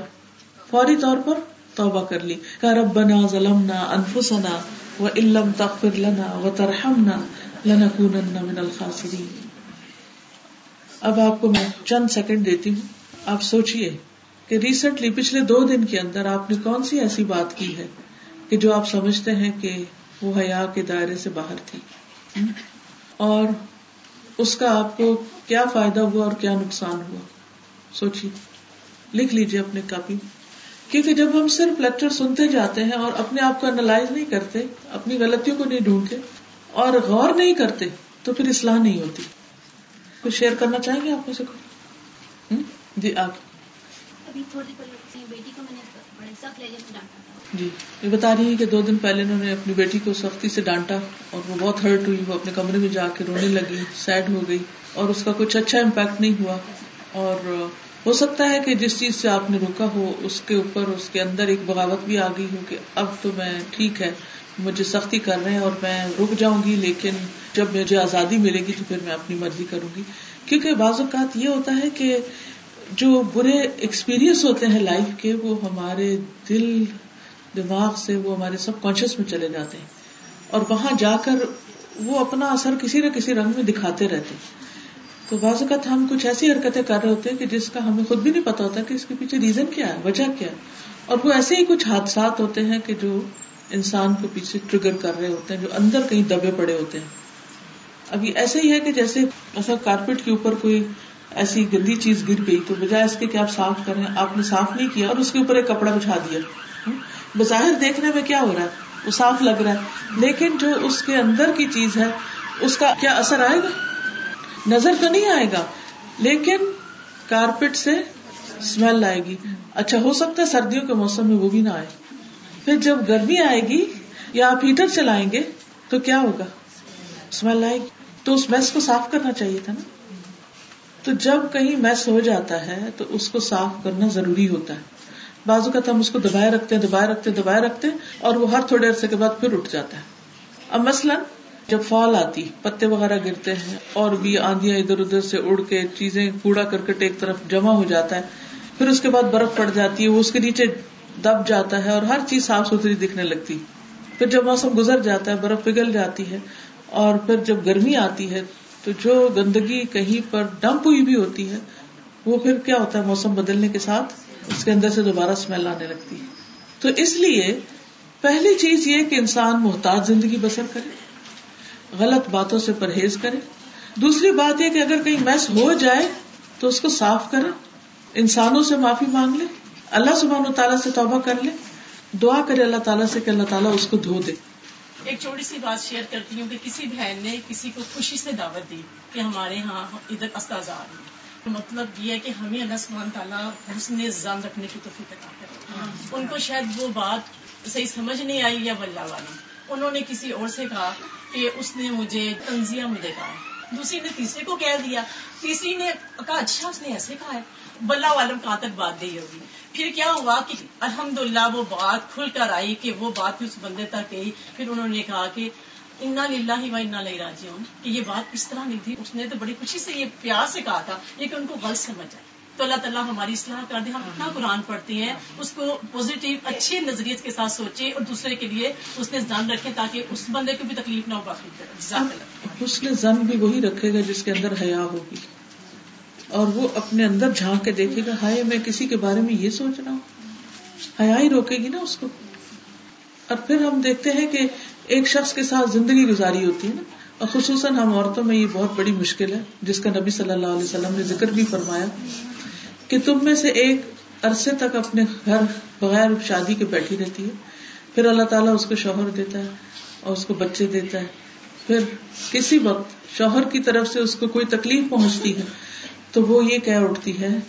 فوری طور پر توبہ کر لی۔ کا رب بنا ظلم نہ انفسنا و علم تخر لنا و ترہم نہ لنا من الخاصرین اب آپ کو میں چند سیکنڈ دیتی ہوں۔ آپ سوچئے کہ ریسنٹلی پچھلے دو دن کے اندر آپ نے کون سی ایسی بات کی ہے کہ جو آپ سمجھتے ہیں کہ وہ حیا کے دائرے سے باہر تھی؟ اور اس کا آپ کو کیا فائدہ ہوا اور کیا نقصان ہوا؟ سوچیے، لکھ لیجیے اپنے کاپی۔ کیونکہ جب ہم صرف لیکچر سنتے جاتے ہیں اور اپنے آپ کو انالائز نہیں کرتے، اپنی غلطیوں کو نہیں ڈھونڈتے اور غور نہیں کرتے، تو پھر اصلاح نہیں ہوتی۔ کچھ شیئر کرنا چاہیں گے آپ میں سے جی بیٹی کو میں نے بڑے سخت ڈانٹا جی یہ بتا رہی ہے کہ دو دن پہلے انہوں نے اپنی بیٹی کو سختی سے ڈانٹا اور وہ بہت ہرٹ ہوئی، وہ اپنے کمرے میں جا کے رونے لگی سیڈ ہو گئی اور اس کا کچھ اچھا امپیکٹ نہیں ہوا۔ اور ہو سکتا ہے کہ جس چیز سے آپ نے روکا ہو، اس کے اوپر، اس کے اندر ایک بغاوت بھی آ گئی ہو کہ اب تو میں ٹھیک ہے، مجھے سختی کر رہے ہیں اور میں رک جاؤں گی، لیکن جب مجھے آزادی ملے گی تو پھر میں اپنی مرضی کروں گی۔ کیونکہ بعض اوقات یہ ہوتا ہے کہ جو برے ایکسپیرئنس ہوتے ہیں لائف کے، وہ ہمارے دل، دماغ سے وہ ہمارے سب کانشیس میں چلے جاتے ہیں۔ اور وہاں جا کر وہ اپنا اثر کسی نہ کسی رنگ میں دکھاتے رہتے تو بعض اوقات ہم کچھ ایسی حرکتیں کر رہے ہوتے ہیں کہ جس کا ہمیں خود بھی نہیں پتا ہوتا کہ اس کے پیچھے ریزن کیا ہے، وجہ کیا ہے۔ اور وہ ایسے ہی کچھ حادثات ہوتے ہیں کہ جو انسان کو پیچھے ٹریگر کر رہے ہوتے ہیں، جو اندر کہیں دبے پڑے ہوتے ہیں۔ ابھی ایسے ہی ہے کہ جیسے ایسا کارپیٹ کے اوپر کوئی ایسی گندی چیز گر گئی تو بجائے اس کے کہ آپ صاف کریں، آپ نے صاف نہیں کیا اور اس کے اوپر ایک کپڑا بچھا دیا۔ بظاہر دیکھنے میں کیا ہو رہا ہے؟ وہ صاف لگ رہا ہے۔ لیکن جو اس کے اندر کی چیز ہے، اس کا کیا اثر آئے گا؟ نظر تو نہیں آئے گا، لیکن کارپیٹ سے اسمیل آئے گی۔ اچھا ہو سکتا ہے سردیوں کے موسم میں وہ بھی نہ آئے۔ پھر جب گرمی آئے گی یا آپ ہیٹر چلائیں گے تو کیا ہوگا؟ اسمیل آئے گی۔ تو اس میس کو صاف کرنا چاہیے تھا نا؟ تو جب کہیں میس ہو جاتا ہے تو اس کو صاف کرنا ضروری ہوتا ہے۔ بازو کا ہم اس کو دبائے رکھتے ہیں، دبائے رکھتے دبائے رکھتے اور وہ ہر تھوڑے عرصے کے بعد پھر اٹھ جاتا ہے۔ اب مثلاً جب فال آتی، پتے وغیرہ گرتے ہیں اور بھی آندیاں ادھر ادھر سے اڑ کے چیزیں کوڑا کرکٹ ایک طرف جمع ہو جاتا ہے، پھر اس کے بعد برف پڑ جاتی ہے، وہ اس کے نیچے دب جاتا ہے اور ہر چیز صاف ستھری دکھنے لگتی۔ پھر جب موسم گزر جاتا ہے، برف پگھل جاتی ہے اور پھر جب گرمی آتی ہے تو جو گندگی کہیں پر ڈمپ ہوئی بھی ہوتی ہے، وہ پھر کیا ہوتا ہے؟ موسم بدلنے کے ساتھ اس کے اندر سے دوبارہ اسمیل آنے لگتی ہے۔ تو اس لیے پہلی چیز یہ کہ انسان محتاط زندگی بسر کرے، غلط باتوں سے پرہیز کرے۔ دوسری بات یہ کہ اگر کہیں میس ہو جائے تو اس کو صاف کرے۔ انسانوں سے معافی مانگ لے۔ اللہ سبحان و تعالیٰ سے توبہ کر لے۔ دعا کرے اللہ تعالیٰ سے کہ اللہ تعالیٰ اس کو دھو دے۔ ایک چھوٹی سی بات شیئر کرتی ہوں کہ کسی بہن نے کسی کو خوشی سے دعوت دی کہ ہمارے یہاں ادھر استاذ آ رہی مطلب یہ ہے کہ ہمیں اللہ سبحانہ تعالیٰ حسن زان رکھنے کی توفیق عطا کرے۔ ان کو شاید وہ بات صحیح سمجھ نہیں آئی یا ولہ والی۔ انہوں نے کسی اور سے کہا کہ اس نے مجھے تنزیہ مجھے کہا دوسری نے تیسرے کو کہہ دیا۔ تیسری نے کہا اچھا اس نے ایسے کہا ہے۔ بلّہ والم کہاں تک بات گئی ہوگی۔ پھر کیا ہوا کہ الحمد وہ بات کھل کر آئی کہ وہ بات اس بندے تک گئی۔ پھر انہوں نے کہا کہ انا للہ و انا لئی راجی ہوں کہ یہ بات اس طرح نہیں تھی۔ اس نے تو بڑی خوشی سے یہ پیار سے کہا تھا لیکن ان کو غلط سمجھ آئی۔ تو اللہ تعالیٰ ہماری اصلاح کر دے۔ ہم اتنا قرآن پڑھتے ہیں، اس کو پوزیٹو اچھے نظریت کے ساتھ سوچے اور دوسرے کے لیے اس نے زن رکھے تاکہ اس بندے کو بھی تکلیف نہ ہو۔ باقی حسن زن بھی وہی رکھے گا جس کے اندر حیا ہوگی۔ اور وہ اپنے اندر جھانک کے دیکھے گا، ہائے، میں کسی کے بارے میں یہ سوچ رہا ہوں۔ حیا ہی روکے گی نا اس کو۔ اور پھر ہم دیکھتے ہیں کہ ایک شخص کے ساتھ زندگی گزاری ہوتی ہے نا۔ اور خصوصاً ہم عورتوں میں یہ بہت بڑی مشکل ہے، جس کا نبی صلی اللہ علیہ وسلم نے ذکر بھی فرمایا کہ تم میں سے ایک عرصے تک اپنے گھر بغیر شادی کے بیٹھی رہتی ہے۔ پھر اللہ تعالیٰ اس کو شوہر دیتا ہے اور اس کو بچے دیتا ہے۔ پھر کسی وقت شوہر کی طرف سے اس کو کوئی تکلیف پہنچتی ہے۔ تو وہ یہ کہہ اٹھتی ہے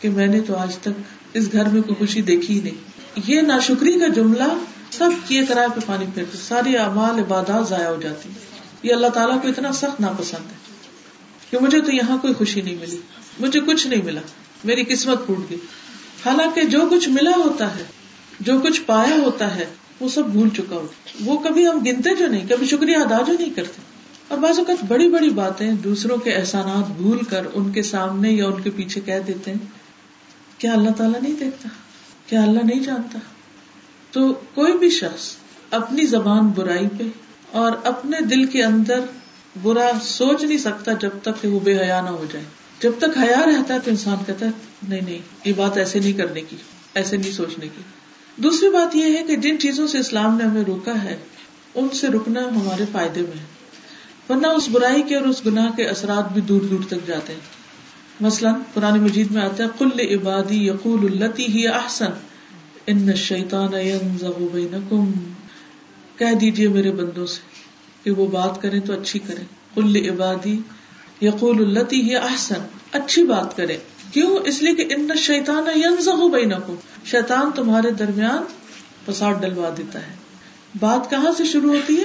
کہ میں نے تو آج تک اس گھر میں کوئی خوشی دیکھی ہی نہیں۔ یہ ناشکری کا جملہ سب کیے کرائے پہ پانی پھیرتے ساری اعمال عبادات ضائع ہو جاتی یہ اللہ تعالیٰ کو اتنا سخت ناپسند ہے کہ مجھے تو یہاں کوئی خوشی نہیں ملی۔ مجھے کچھ نہیں ملا۔ میری قسمت پھوٹ گئی۔ حالانکہ جو کچھ ملا ہوتا ہے، جو کچھ پایا ہوتا ہے، وہ سب بھول چکا ہوتا وہ کبھی ہم گنتے جو نہیں، کبھی شکریہ ادا جو نہیں کرتے۔ اور بعض اوقات بڑی بڑی باتیں دوسروں کے احسانات بھول کر ان کے سامنے یا ان کے پیچھے کہہ دیتے ہیں، کیا اللہ تعالیٰ نہیں دیکھتا؟ کیا اللہ نہیں جانتا؟ تو کوئی بھی شخص اپنی زبان برائی پہ اور اپنے دل کے اندر برا سوچ نہیں سکتا جب تک کہ وہ بے حیا نہ ہو جائے۔ جب تک حیا رہتا ہے تو انسان کہتا ہے، نہیں نہیں، یہ بات ایسے نہیں کرنے کی، ایسے نہیں سوچنے کی۔ دوسری بات یہ ہے کہ جن چیزوں سے اسلام نے ہمیں روکا ہے، ان سے رکنا ہمارے فائدے میں ہے۔ ورنہ اس برائی کے اور اس گناہ کے اثرات بھی دور دور تک جاتے ہیں۔ مثلاً قرآن مجید میں آتا ہے کل عبادی یقول التی ہی احسن، ان شیطان کہہ دیجیے میرے بندوں سے کہ وہ بات کریں تو اچھی کریں۔ کل عبادی یقول التی ہی احسن، اچھی بات کرے کیوں؟ اس لیے کہ ان شیطان بینکم۔ شیطان تمہارے درمیان فساد ڈلوا دیتا ہے۔ بات کہاں سے شروع ہوتی ہے؟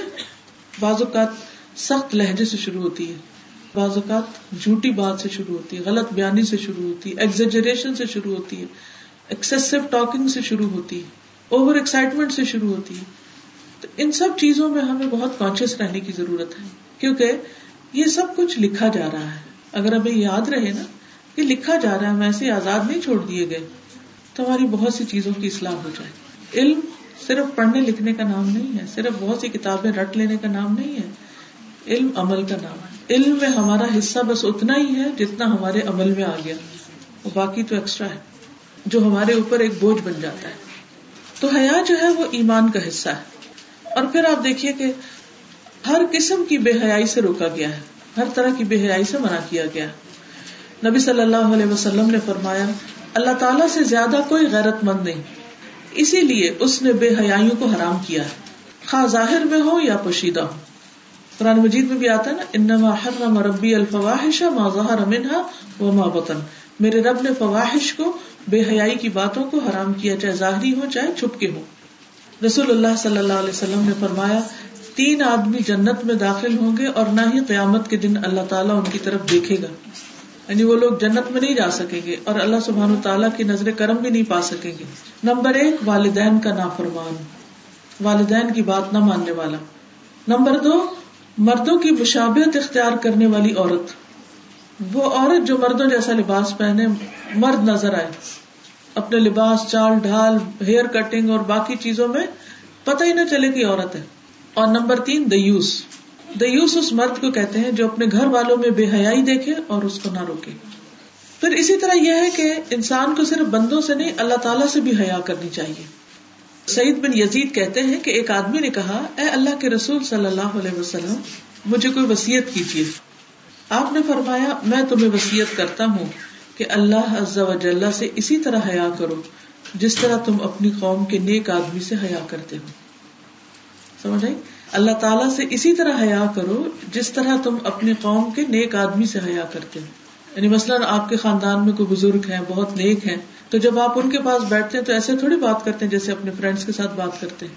بعض اوقات سخت لہجے سے شروع ہوتی ہے۔ بعض اوقات جھوٹی بات سے شروع ہوتی ہے، غلط بیانی سے شروع ہوتی ہے ایگزیجریشن سے شروع ہوتی ہے ایکسیسو ٹاکنگ سے شروع ہوتی ہے اوور ایکسائٹمنٹ سے شروع ہوتی ہے۔ تو ان سب چیزوں میں ہمیں بہت کانشیس رہنے کی ضرورت ہے۔ کیونکہ یہ سب کچھ لکھا جا رہا ہے۔ اگر ہمیں یاد رہے نا کہ لکھا جا رہا ہے ہم ایسے آزاد نہیں چھوڑ دیے گئے۔ تو ہماری بہت سی چیزوں کی اصلاح ہو جائے۔ علم صرف پڑھنے لکھنے کا نام نہیں ہے، صرف بہت سی کتابیں رٹ لینے کا نام نہیں ہے۔ علم عمل کا نام ہے۔ علم میں ہمارا حصہ بس اتنا ہی ہے جتنا ہمارے عمل میں آ گیا۔ باقی تو ایکسٹرا ہے۔ جو ہمارے اوپر ایک بوجھ بن جاتا ہے۔ تو حیا جو ہے وہ ایمان کا حصہ ہے۔ اور پھر آپ دیکھیے کہ ہر قسم کی بے حیائی سے روکا گیا ہے۔ ہر طرح کی بے حیائی سے منع کیا گیا ہے۔ نبی صلی اللہ علیہ وسلم نے فرمایا، اللہ تعالیٰ سے زیادہ کوئی غیرت مند نہیں۔ اسی لیے اس نے بے حیائیوں کو حرام کیا ہے۔ خواہ ظاہر میں ہو یا پوشیدہ ہو۔ قرآن مجید میں بھی آتا ہے نا، انما حرم ربی الفواحش ما ظہر منها وما بطن. میرے رب نے فواحش کو، بے حیائی کی باتوں کو حرام کیا، چاہے ظاہری ہو چاہے چھپ کے ہو رسول اللہ صلی اللہ علیہ وسلم نے فرمایا، تین آدمی جنت میں داخل ہوں گے اور نہ ہی قیامت کے دن اللہ تعالیٰ ان کی طرف دیکھے گا۔ یعنی وہ لوگ جنت میں نہیں جا سکیں گے اور اللہ سبحان تعالیٰ کی نظر کرم بھی نہیں پا سکیں گے۔ نمبر ایک، والدین کا نافرمان۔ والدین کی بات نہ ماننے والا۔ نمبر دو مردوں کی مشابت اختیار کرنے والی عورت۔ وہ عورت جو مردوں جیسا لباس پہنے، مرد نظر آئے۔ اپنے لباس، چال، ڈھال، ہیئر کٹنگ اور باقی چیزوں میں پتہ ہی نہ چلے کہ عورت ہے۔ اور نمبر تین دیوس دیوس اس مرد کو کہتے ہیں جو اپنے گھر والوں میں بے حیائی دیکھے اور اس کو نہ روکے۔ پھر اسی طرح یہ ہے کہ انسان کو صرف بندوں سے نہیں، اللہ تعالیٰ سے بھی حیا کرنی چاہیے۔ سعید بن یزید کہتے ہیں کہ ایک آدمی نے کہا، اے اللہ کے رسول صلی اللہ علیہ وسلم، مجھے کوئی وسیعت کیجیے۔ آپ نے فرمایا، میں تمہیں وسیعت کرتا ہوں کہ اللہ عز و جل سے اسی طرح حیا کرو، جس طرح تم اپنی قوم کے نیک آدمی سے حیا کرتے ہو۔ سمجھ آئی؟ اللہ تعالیٰ سے اسی طرح حیا کرو، جس طرح تم اپنی قوم کے نیک آدمی سے حیا کرتے ہو۔ یعنی مثلاً آپ کے خاندان میں کوئی بزرگ ہیں، بہت نیک ہیں تو جب آپ ان کے پاس بیٹھتے ہیں تو ایسے تھوڑی بات کرتے ہیں جیسے اپنے فرینڈس کے ساتھ بات کرتے ہیں۔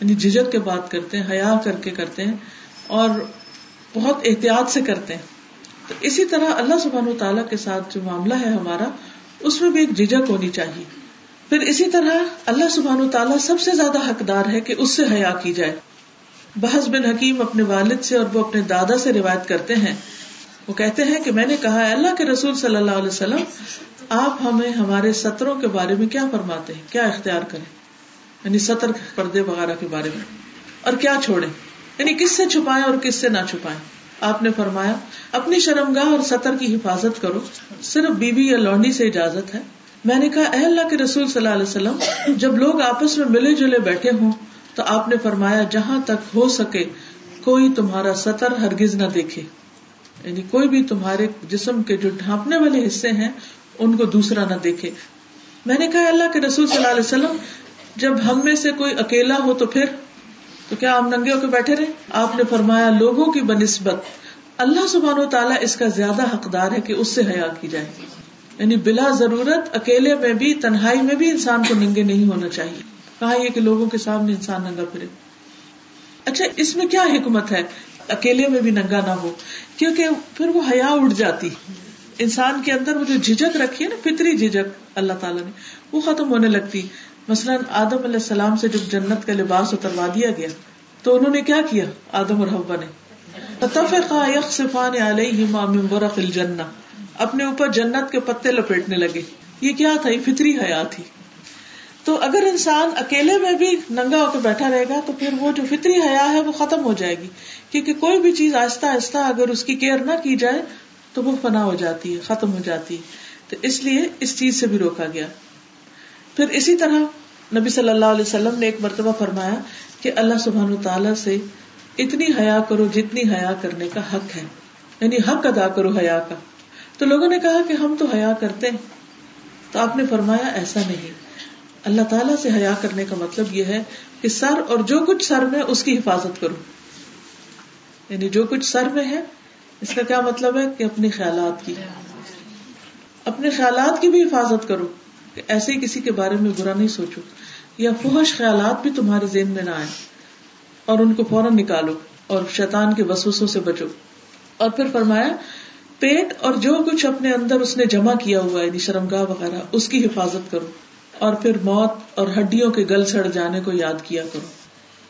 یعنی جھجک کے بات کرتے ہیں، حیا کر کے کرتے ہیں اور بہت احتیاط سے کرتے ہیں۔ تو اسی طرح اللہ سبحان و تعالیٰ کے ساتھ جو معاملہ ہے ہمارا، اس میں بھی ایک جھجک ہونی چاہیے۔ پھر اسی طرح اللہ سبحان و تعالیٰ سب سے زیادہ حقدار ہے کہ اس سے حیا کی جائے۔ بحث بن حکیم اپنے والد سے اور وہ اپنے دادا سے روایت کرتے ہیں۔ وہ کہتے ہیں کہ میں نے کہا اللہ کے رسول صلی اللہ علیہ وسلم آپ ہمیں ہمارے سطروں کے بارے میں کیا فرماتے ہیں؟ کیا اختیار کریں؟ یعنی سطر پردے وغیرہ کے بارے میں۔ اور کیا چھوڑیں؟ یعنی کس سے چھپائیں اور کس سے نہ چھپائیں؟ آپ نے فرمایا، اپنی شرمگاہ اور سطر کی حفاظت کرو۔ صرف بیوی یا لونڈی سے اجازت ہے۔ میں نے کہا، اے اللہ کے رسول صلی اللہ علیہ وسلم، جب لوگ آپس میں ملے جلے بیٹھے ہوں، تو آپ نے فرمایا، جہاں تک ہو سکے، کوئی تمہارا سطر ہرگز نہ دیکھے۔ یعنی کوئی بھی تمہارے جسم کے جو ڈھانپنے والے حصے ہیں ان کو دوسرا نہ دیکھے۔ میں نے کہا، اللہ کے رسول صلی اللہ علیہ وسلم، جب ہم میں سے کوئی اکیلا ہو تو پھر، تو کیا ہم ننگے ہو کے بیٹھے رہے؟ آپ نے فرمایا، لوگوں کی بنسبت، اللہ سبحان و تعالیٰ اس کا زیادہ حقدار ہے کہ اس سے حیا کی جائے۔ یعنی بلا ضرورت اکیلے میں بھی، تنہائی میں بھی انسان کو ننگے نہیں ہونا چاہیے۔ کہا یہ کہ لوگوں کے سامنے انسان ننگا پھرے۔ اچھا اس میں کیا حکمت ہے؟ اکیلے میں بھی ننگا نہ ہو، کیونکہ پھر وہ حیا اٹھ جاتی۔ انسان کے اندر وہ جو جھجک رکھی ہے نا، فطری جھجک اللہ تعالیٰ نے، وہ ختم ہونے لگتی۔ مثلاً آدم علیہ السلام سے جب جنت کا لباس اتروا دیا گیا، تو انہوں نے کیا کیا؟ آدم اور حبا نے۔ اپنے اوپر جنت کے پتے لپیٹنے لگے۔ یہ کیا تھا؟ یہ فطری حیات تھی۔ تو اگر انسان اکیلے میں بھی ننگا ہو کے بیٹھا رہے گا، تو پھر وہ جو فطری حیا ہے، وہ ختم ہو جائے گی۔ کیونکہ کوئی بھی چیز آہستہ آہستہ اگر اس کی کیئر نہ کی جائے تو وہ فنا ہو جاتی ہے ختم ہو جاتی۔ تو اس لیے اس چیز سے بھی روکا گیا۔ پھر اسی طرح نبی صلی اللہ علیہ وسلم نے ایک مرتبہ فرمایا کہ اللہ سبحان تعالیٰ سے اتنی حیا کرو جتنی حیا کرنے کا حق ہے۔ یعنی حق ادا کرو حیا کا۔ تو لوگوں نے کہا کہ ہم تو حیا کرتے ہیں۔ تو آپ نے فرمایا ایسا نہیں۔ اللہ تعالیٰ سے حیا کرنے کا مطلب یہ ہے کہ سر اور جو کچھ سر میں اس کی حفاظت کرو۔ یعنی جو کچھ سر میں ہے اس کا کیا مطلب ہے کہ اپنے خیالات کی؟ اپنے خیالات کی بھی حفاظت کرو کہ ایسے ہی کسی کے بارے میں برا نہیں سوچو، یا فحش خیالات بھی تمہارے ذہن میں نہ آئے اور ان کو فوراً نکالو اور شیطان کے وسوسوں سے بچو۔ اور پھر فرمایا، پیٹ اور جو کچھ اپنے اندر اس نے جمع کیا ہوا ہے یعنی شرمگاہ وغیرہ، اس کی حفاظت کرو۔ اور پھر موت اور ہڈیوں کے گل سڑ جانے کو یاد کیا کرو۔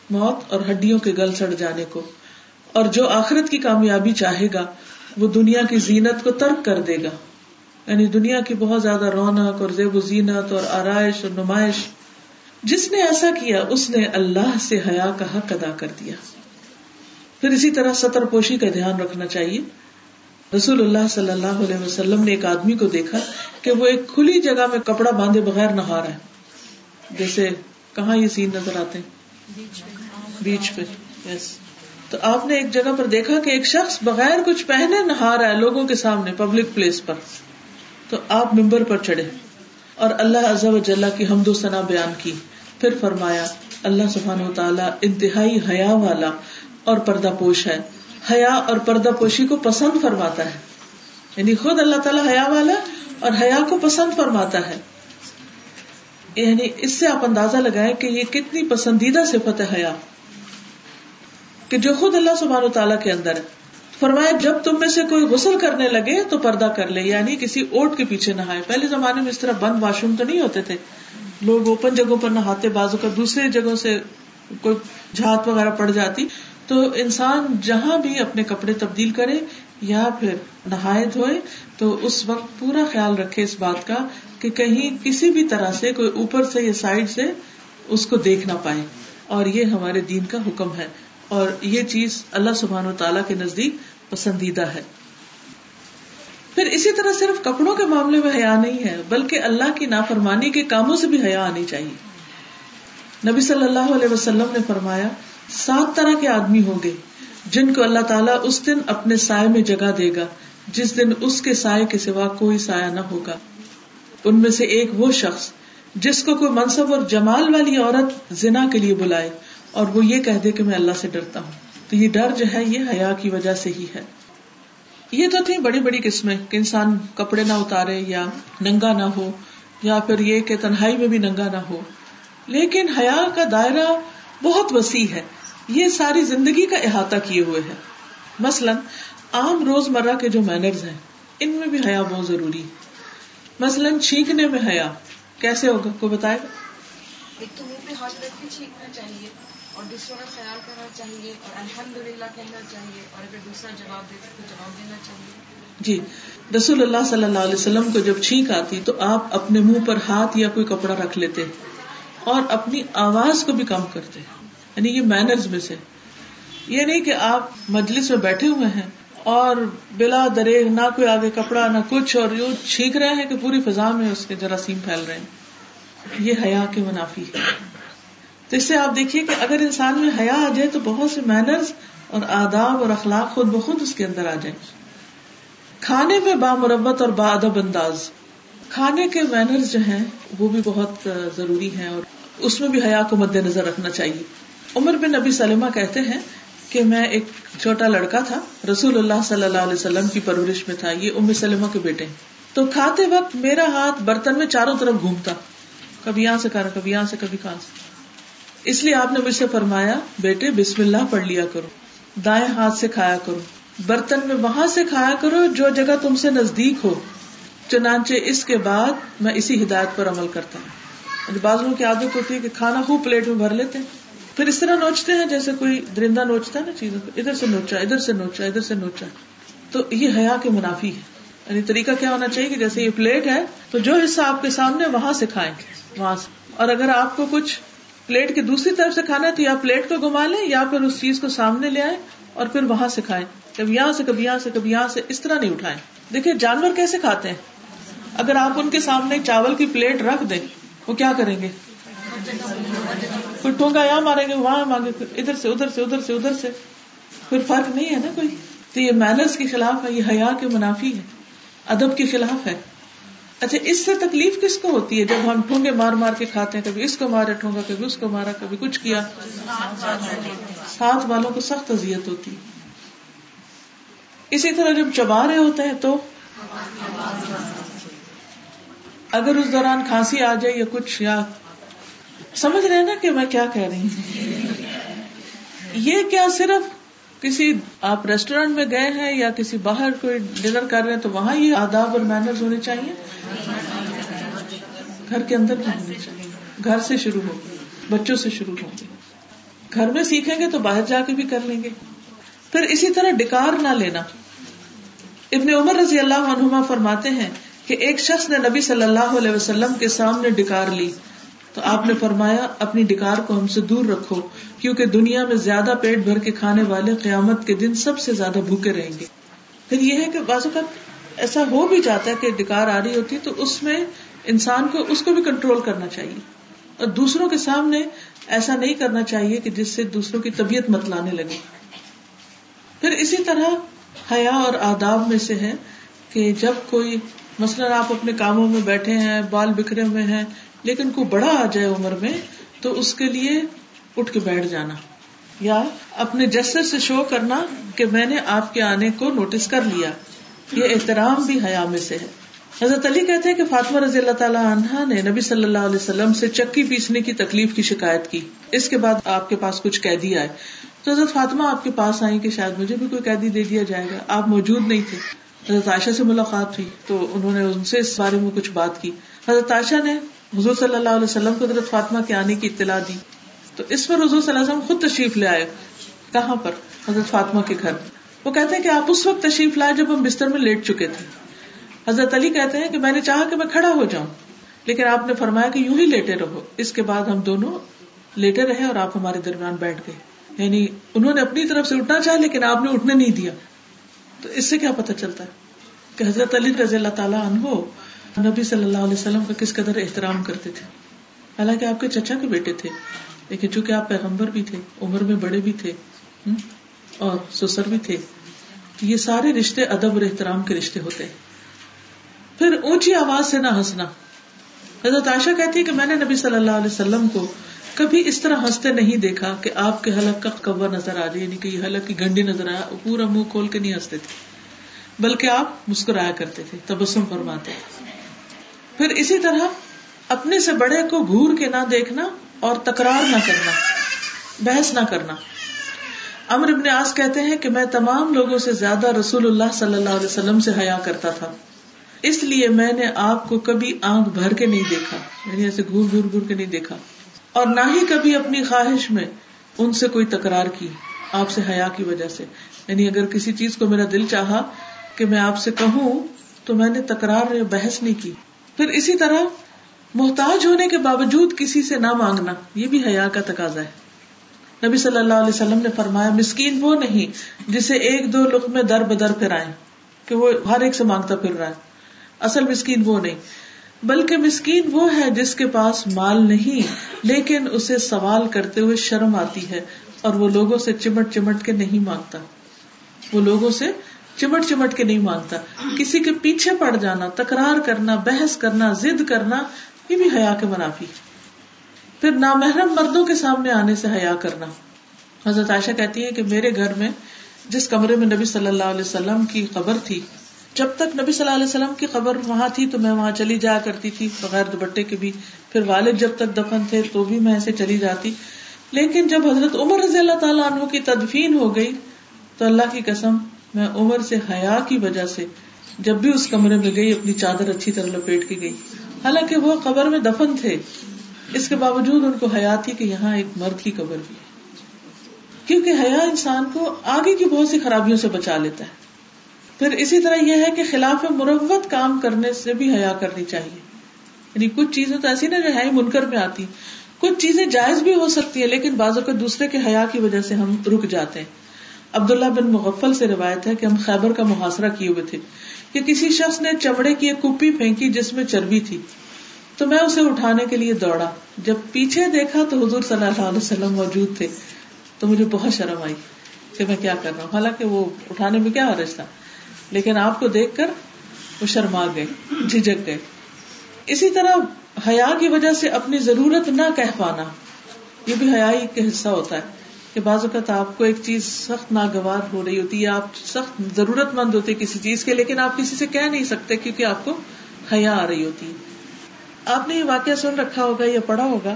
موت اور ہڈیوں کے گل سڑ جانے کو۔ اور جو آخرت کی کامیابی چاہے گا، وہ دنیا کی زینت کو ترک کر دے گا۔ یعنی دنیا کی بہت زیادہ رونق اور زیب و زینت اور آرائش اور نمائش۔ جس نے ایسا کیا، اس نے اللہ سے حیا کا حق ادا کر دیا۔ پھر اسی طرح سطر پوشی کا دھیان رکھنا چاہیے۔ رسول اللہ صلی اللہ علیہ وسلم نے ایک آدمی کو دیکھا کہ وہ ایک کھلی جگہ میں کپڑا باندھے بغیر نہا رہا ہے۔ جیسے کہاں یہ سین نظر آتے ہیں؟ بیچ پہ۔ یس تو آپ نے ایک جگہ پر دیکھا کہ ایک شخص بغیر کچھ پہنے نہا رہا ہے لوگوں کے سامنے پبلک پلیس پر۔ تو آپ ممبر پر چڑھے اور اللہ عز و جل کی حمد و ثنا بیان کی۔ پھر فرمایا، اللہ سبحان و تعالیٰ انتہائی حیا والا اور پردہ پوش ہے۔ حیا اور پردہ پوشی کو پسند فرماتا ہے۔ یعنی خود اللہ تعالیٰ حیا والا اور حیا کو پسند فرماتا ہے۔ یعنی اس سے آپ اندازہ لگائے کہ یہ کتنی پسندیدہ صفت ہے حیا۔ کہ جو خود اللہ سبحان و تعالیٰ کے اندر ہے۔ فرمایا، جب تم میں سے کوئی غسل کرنے لگے تو پردہ کر لے یعنی کسی اوٹ کے پیچھے نہائے پہلے زمانے میں اس طرح بند واش روم تو نہیں ہوتے تھے۔ لوگ اوپن جگہوں پر نہاتے، بازو کا دوسرے جگہوں سے کوئی جھات وغیرہ پڑ جاتی۔ تو انسان جہاں بھی اپنے کپڑے تبدیل کرے یا پھر نہائے دھوئے، تو اس وقت پورا خیال رکھے اس بات کا کہ کہیں کسی بھی طرح سے، کوئی اوپر سے یا سائڈ سے، اس کو دیکھ نہ پائے۔ اور یہ ہمارے دین کا حکم ہے۔ اور یہ چیز اللہ سبحان و تعالیٰ کے نزدیک پسندیدہ ہے۔ پھر اسی طرح صرف کپڑوں کے معاملے میں حیا نہیں ہے، بلکہ اللہ کی نافرمانی کے کاموں سے بھی حیا آنی چاہیے۔ نبی صلی اللہ علیہ وسلم نے فرمایا، سات طرح کے آدمی ہوں گے جن کو اللہ تعالیٰ اس دن اپنے سائے میں جگہ دے گا، جس دن اس کے سائے کے سوا کوئی سایہ نہ ہوگا۔ ان میں سے ایک وہ شخص جس کو کوئی منصب اور جمال والی عورت زنا کے لیے بلائے۔ اور وہ یہ کہہ دے کہ میں اللہ سے ڈرتا ہوں۔ تو یہ ڈر جو ہے، یہ حیا کی وجہ سے ہی ہے۔ یہ تو تھی بڑی بڑی قسمیں کہ انسان کپڑے نہ اتارے یا ننگا نہ ہو، یا پھر یہ کہ تنہائی میں بھی ننگا نہ ہو۔ لیکن حیا کا دائرہ بہت وسیع ہے۔ یہ ساری زندگی کا احاطہ کیے ہوئے ہے۔ مثلاً، عام روز مرہ کے جو مینرز ہیں، ان میں بھی حیا بہت ضروری ہے۔ مثلاً، چھینکنے میں حیا کیسے ہوگا؟ کو بتائے گا؟ ایک تو منہ پہ ہاتھ رکھ کے چھینکنا چاہیے۔ اور دوسروں کا خیال کرنا چاہیے اور الحمد للہ کہنا چاہیے اور اگر دوسرا جواب دے تو جواب دینا چاہیے۔ جی رسول اللہ صلی اللہ علیہ وسلم کو جب چھینک آتی تو آپ اپنے منہ پر ہاتھ یا کوئی کپڑا رکھ لیتے اور اپنی آواز کو بھی کم کرتے یعنی یہ مینرز میں سے۔ یہ نہیں کہ آپ مجلس میں بیٹھے ہوئے ہیں اور بلا دریغ نہ کوئی آگے کپڑا نہ کچھ اور یوں چھینک رہے ہیں کہ پوری فضا میں اس کے جراثیم پھیل رہے ہیں۔ یہ حیا کے منافی ہے۔ تو اس سے آپ دیکھیے کہ اگر انسان میں حیا آ جائے تو بہت سے مینرز اور آداب اور اخلاق خود بخود اس کے اندر آ جائیں۔ کھانے میں بامربت اور با ادب انداز۔ کھانے کے مینرز جو ہیں وہ بھی بہت ضروری ہیں اور اس میں بھی حیا کو مد نظر رکھنا چاہیے۔ عمر بن نبی سلمہ کہتے ہیں کہ میں ایک چھوٹا لڑکا تھا، رسول اللہ صلی اللہ علیہ وسلم کی پرورش میں تھا، یہ ام سلمہ کے بیٹے۔ تو کھاتے وقت میرا ہاتھ برتن میں چاروں طرف گھومتا۔ کبھی یہاں سے کھانا کبھی یہاں سے، کبھی کہاں سے۔ اس لیے آپ نے مجھ سے فرمایا، بیٹے، بسم اللہ پڑھ لیا کرو۔ دائیں ہاتھ سے کھایا کرو۔ برتن میں وہاں سے کھایا کرو جو جگہ تم سے نزدیک ہو۔ چنانچہ اس کے بعد میں اسی ہدایت پر عمل کرتا ہوں۔ یعنی بعض لوگوں کی عادت ہوتی ہے کہ کھانا خوب پلیٹ میں بھر لیتے ہیں۔ پھر اس طرح نوچتے ہیں جیسے کوئی درندہ نوچتا ہے نا چیزوں کو۔ ادھر سے نوچا، ادھر سے نوچا، ادھر سے نوچا۔ تو یہ حیا کے منافی ہے۔ یعنی طریقہ کیا ہونا چاہیے کہ جیسے یہ پلیٹ ہے تو جو حصہ آپ کے سامنے وہاں سے کھائیں گے، وہاں سے۔ اور اگر آپ کو کچھ پلیٹ کی دوسری طرف سے کھانا ہے تو یا پلیٹ کو گما لیں یا پھر اس چیز کو سامنے لے آئے اور پھر وہاں سے کھائیں۔ کبھی یہاں سے کبھی یہاں سے کبھی یہاں سے، اس طرح نہیں اٹھائیں۔ دیکھیے جانور کیسے کھاتے ہیں؟ اگر آپ ان کے سامنے چاول کی پلیٹ رکھ دیں، وہ کیا کریں گے؟ کوئی ٹونگا یہاں ماریں گے، وہاں مانگے ادھر سے ادھر سے ادھر سے ادھر سے۔ پھر فرق نہیں ہے نا کوئی؟ تو یہ مینرس کے خلاف ہے، یہ حیا کے منافی ہے، ادب کے خلاف ہے۔ اچھا اس سے تکلیف کس کو ہوتی ہے؟ جب ہم ٹھونگے مار مار کے کھاتے ہیں، کبھی اس کو مارا ٹھونگا کبھی اس کو مارا، کبھی کچھ کیا۔ ساتھ والوں کو سخت اذیت ہوتی اسی طرح جب چبا رہے ہوتے ہیں تو اگر اس دوران کھانسی آ جائے یا کچھ، یا سمجھ رہے نا کہ میں کیا کہہ رہی ہوں۔ یہ کیا صرف کسی آپ ریسٹورینٹ میں گئے ہیں یا کسی باہر کوئی ڈنر کر رہے ہیں تو وہاں یہ آداب اور مینرز ہونے چاہیے؟ گھر کے اندر بھی ہونے چاہیے۔ گھر سے شروع ہو، بچوں سے شروع ہوں گے گھر میں سیکھیں گے تو باہر جا کے بھی کر لیں گے۔ پھر اسی طرح ڈکار نہ لینا۔ ابن عمر رضی اللہ عنہما فرماتے ہیں کہ ایک شخص نے نبی صلی اللہ علیہ وسلم کے سامنے ڈکار لی۔ تو آپ نے فرمایا، اپنی ڈکار کو ہم سے دور رکھو، کیونکہ دنیا میں زیادہ پیٹ بھر کے کھانے والے قیامت کے دن سب سے زیادہ بھوکے رہیں گے۔ پھر یہ ہے کہ بعض اوقات ایسا ہو بھی جاتا ہے کہ ڈکار آ رہی ہوتی تو اس میں انسان کو، اس کو بھی کنٹرول کرنا چاہیے۔ اور دوسروں کے سامنے ایسا نہیں کرنا چاہیے کہ جس سے دوسروں کی طبیعت مت لانے لگے۔ پھر اسی طرح حیا اور آداب میں سے ہے کہ جب کوئی مثلاً آپ اپنے کاموں میں بیٹھے ہیں، بال بکھرے ہوئے ہیں لیکن کوئی بڑا آ جائے عمر میں تو اس کے لیے اٹھ کے بیٹھ جانا یا اپنے جسر سے شو کرنا کہ میں نے آپ کے آنے کو نوٹس کر لیا۔ یہ احترام بھی حیا میں سے ہے۔ حضرت علی کہتے ہیں کہ فاطمہ رضی اللہ تعالیٰ عنہ نے نبی صلی اللہ علیہ وسلم سے چکی پیسنے کی تکلیف کی شکایت کی۔ اس کے بعد آپ کے پاس کچھ قیدی آئے۔ تو حضرت فاطمہ آپ کے پاس آئی کہ شاید مجھے بھی کوئی قیدی دے دیا جائے گا۔ آپ موجود نہیں تھے۔ حضرت عائشہ سے ملاقات ہوئی تو انہوں نے ان سے اس بارے میں کچھ بات کی۔ حضرت عائشہ نے حضور صلی اللہ علیہ وسلم کو حضرت فاطمہ کے آنے کی اطلاع دی۔ تو اس پر حضور صلی اللہ علیہ وسلم خود تشریف لے آئے۔ کہاں پر؟ حضرت فاطمہ کے گھر۔ وہ کہتے ہیں کہ آپ اس وقت تشریف لائے جب ہم بستر میں لیٹ چکے تھے۔ حضرت علی کہتے ہیں کہ میں نے چاہا کہ میں کھڑا ہو جاؤں، لیکن آپ نے فرمایا کہ یوں ہی لیٹے رہو۔ اس کے بعد ہم دونوں لیٹے رہے اور آپ ہمارے درمیان بیٹھ گئے۔ یعنی انہوں نے اپنی طرف سے اٹھنا چاہا، لیکن آپ نے اٹھنے نہیں دیا۔ تو اس سے کیا پتا چلتا ہے کہ حضرت علی رضی اللہ تعالیٰ عنہ نبی صلی اللہ علیہ وسلم کا کس قدر احترام کرتے تھے؟ حالانکہ آپ کے چچا کے بیٹے تھے، لیکن چونکہ آپ پیغمبر بھی تھے، عمر میں بڑے بھی تھے اور سسر بھی تھے، یہ سارے رشتے ادب اور احترام کے رشتے ہوتے پھر اونچی آواز سے نہ ہنسنا۔ حضرت عائشہ کہتی ہے کہ میں نے نبی صلی اللہ علیہ وسلم کو کبھی اس طرح ہنستے نہیں دیکھا کہ آپ کے حلق کا کور نظر آ جائے یعنی کہ یہ حلق کی گنڈی نظر آیا، پورا منہ کھول کے نہیں ہنستے تھے، بلکہ آپ مسکرایا کرتے تھے، تبسم فرماتے پھر اسی طرح اپنے سے بڑے کو گور کے نہ دیکھنا اور تکرار نہ کرنا، بحث نہ کرنا۔ امر ابن آس کہتے ہیں کہ میں تمام لوگوں سے زیادہ رسول اللہ صلی اللہ علیہ وسلم سے حیا کرتا تھا۔ اس لیے میں نے آپ کو کبھی آنکھ بھر کے نہیں دیکھا یعنی ایسے گور گور گور کے نہیں دیکھا۔ اور نہ ہی کبھی اپنی خواہش میں ان سے کوئی تکرار کی، آپ سے حیا کی وجہ سے۔ یعنی اگر کسی چیز کو میرا دل چاہا کہ میں آپ سے کہوں تو میں نے تکرار یا بحث نہیں کی۔ پھر اسی طرح محتاج ہونے کے باوجود کسی سے نہ مانگنا، یہ بھی حیا کا تقاضا ہے۔ نبی صلی اللہ علیہ وسلم نے فرمایا، مسکین وہ نہیں جسے ایک دو لک میں در بدر پھر کہ وہ ہر ایک سے مانگتا پھر رہا ہے۔ اصل مسکین وہ نہیں، بلکہ مسکین وہ ہے جس کے پاس مال نہیں، لیکن اسے سوال کرتے ہوئے شرم آتی ہے اور وہ لوگوں سے چمٹ چمٹ کے نہیں مانگتا۔ وہ لوگوں سے چمٹ چمٹ کے نہیں مانگتا کسی کے پیچھے پڑ جانا، تکرار کرنا، بحث کرنا، ضد کرنا، یہ بھی حیا کے منافی۔ پھر نامحرم مردوں کے سامنے آنے سے حیا کرنا۔ حضرت عائشہ کہتی ہے کہ میرے گھر میں جس کمرے میں نبی صلی اللہ علیہ وسلم کی قبر تھی، جب تک نبی صلی اللہ علیہ وسلم کی قبر وہاں تھی تو میں وہاں چلی جایا کرتی تھی، بغیر دوپٹے کے بھی۔ پھر والد جب تک دفن تھے تو بھی میں ایسے چلی جاتی۔ لیکن جب حضرت عمر رضی اللہ تعالیٰ عنہ کی تدفین ہو گئی تو اللہ کی قسم میں عمر سے حیا کی وجہ سے جب بھی اس کمرے میں گئی، اپنی چادر اچھی طرح لپیٹ کے گئی۔ حالانکہ وہ قبر میں دفن تھے۔ اس کے باوجود ان کو حیا تھی کہ یہاں ایک مرد کی قبر بھی کیونکہ حیا انسان کو آگے کی بہت سی خرابیوں سے بچا لیتا ہے۔ پھر اسی طرح یہ ہے کہ خلاف مروت کام کرنے سے بھی حیا کرنی چاہیے۔ یعنی کچھ چیزیں تو ایسی نا جو ہے منکر میں آتی۔ کچھ چیزیں جائز بھی ہو سکتی ہے لیکن بعض اوقات دوسرے کے حیا کی وجہ سے ہم رک جاتے ہیں۔ عبداللہ بن مغفل سے روایت ہے کہ ہم خیبر کا محاصرہ کیے ہوئے تھے کہ کسی شخص نے چمڑے کی ایک کپی پھینکی جس میں چربی تھی۔ تو میں اسے اٹھانے کے لیے دوڑا۔ جب پیچھے دیکھا تو حضور صلی اللہ علیہ وسلم موجود تھے۔ تو مجھے بہت شرم آئی کہ میں کیا کر رہا ہوں۔ حالانکہ وہ اٹھانے میں کیا حرج تھا؟ لیکن آپ کو دیکھ کر وہ شرما گئے، جھجک گئے۔ اسی طرح حیا کی وجہ سے اپنی ضرورت نہ کہہ پانا، یہ بھی حیا کا حصہ ہوتا ہے۔ کہ بعض اوقات آپ کو ایک چیز سخت ناگوار ہو رہی ہوتی ہے، آپ سخت ضرورت مند ہوتے کسی چیز کے، لیکن آپ کسی سے کہہ نہیں سکتے کیونکہ آپ کو حیا آ رہی ہوتی۔ ہے آپ نے یہ واقعہ سن رکھا ہوگا یا پڑھا ہوگا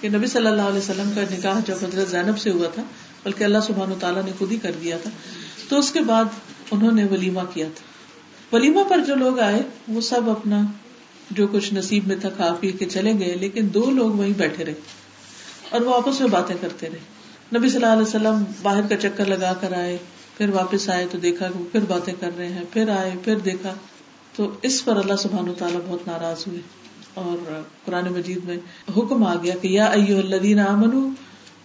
کہ نبی صلی اللہ علیہ وسلم کا نکاح جب حضرت زینب سے ہوا تھا، بلکہ اللہ سبحان و تعالیٰ نے خود ہی کر دیا تھا، تو اس کے بعد انہوں نے ولیمہ کیا تھا۔ ولیمہ پر جو لوگ آئے، وہ سب اپنا جو کچھ نصیب میں تھا، کھا پی کے چلے گئے، لیکن دو لوگ وہیں بیٹھے رہے اور وہ آپس میں باتیں کرتے رہے۔ نبی صلی اللہ علیہ وسلم باہر کا چکر لگا کر آئے، پھر واپس آئے تو دیکھا کہ وہ پھر باتیں کر رہے ہیں، پھر آئے، پھر دیکھا۔ تو اس پر اللہ سبحان تعالیٰ بہت ناراض ہوئے۔ اور قرآن مجید میں حکم آ گیا کہ یا ایو الذین آمنوا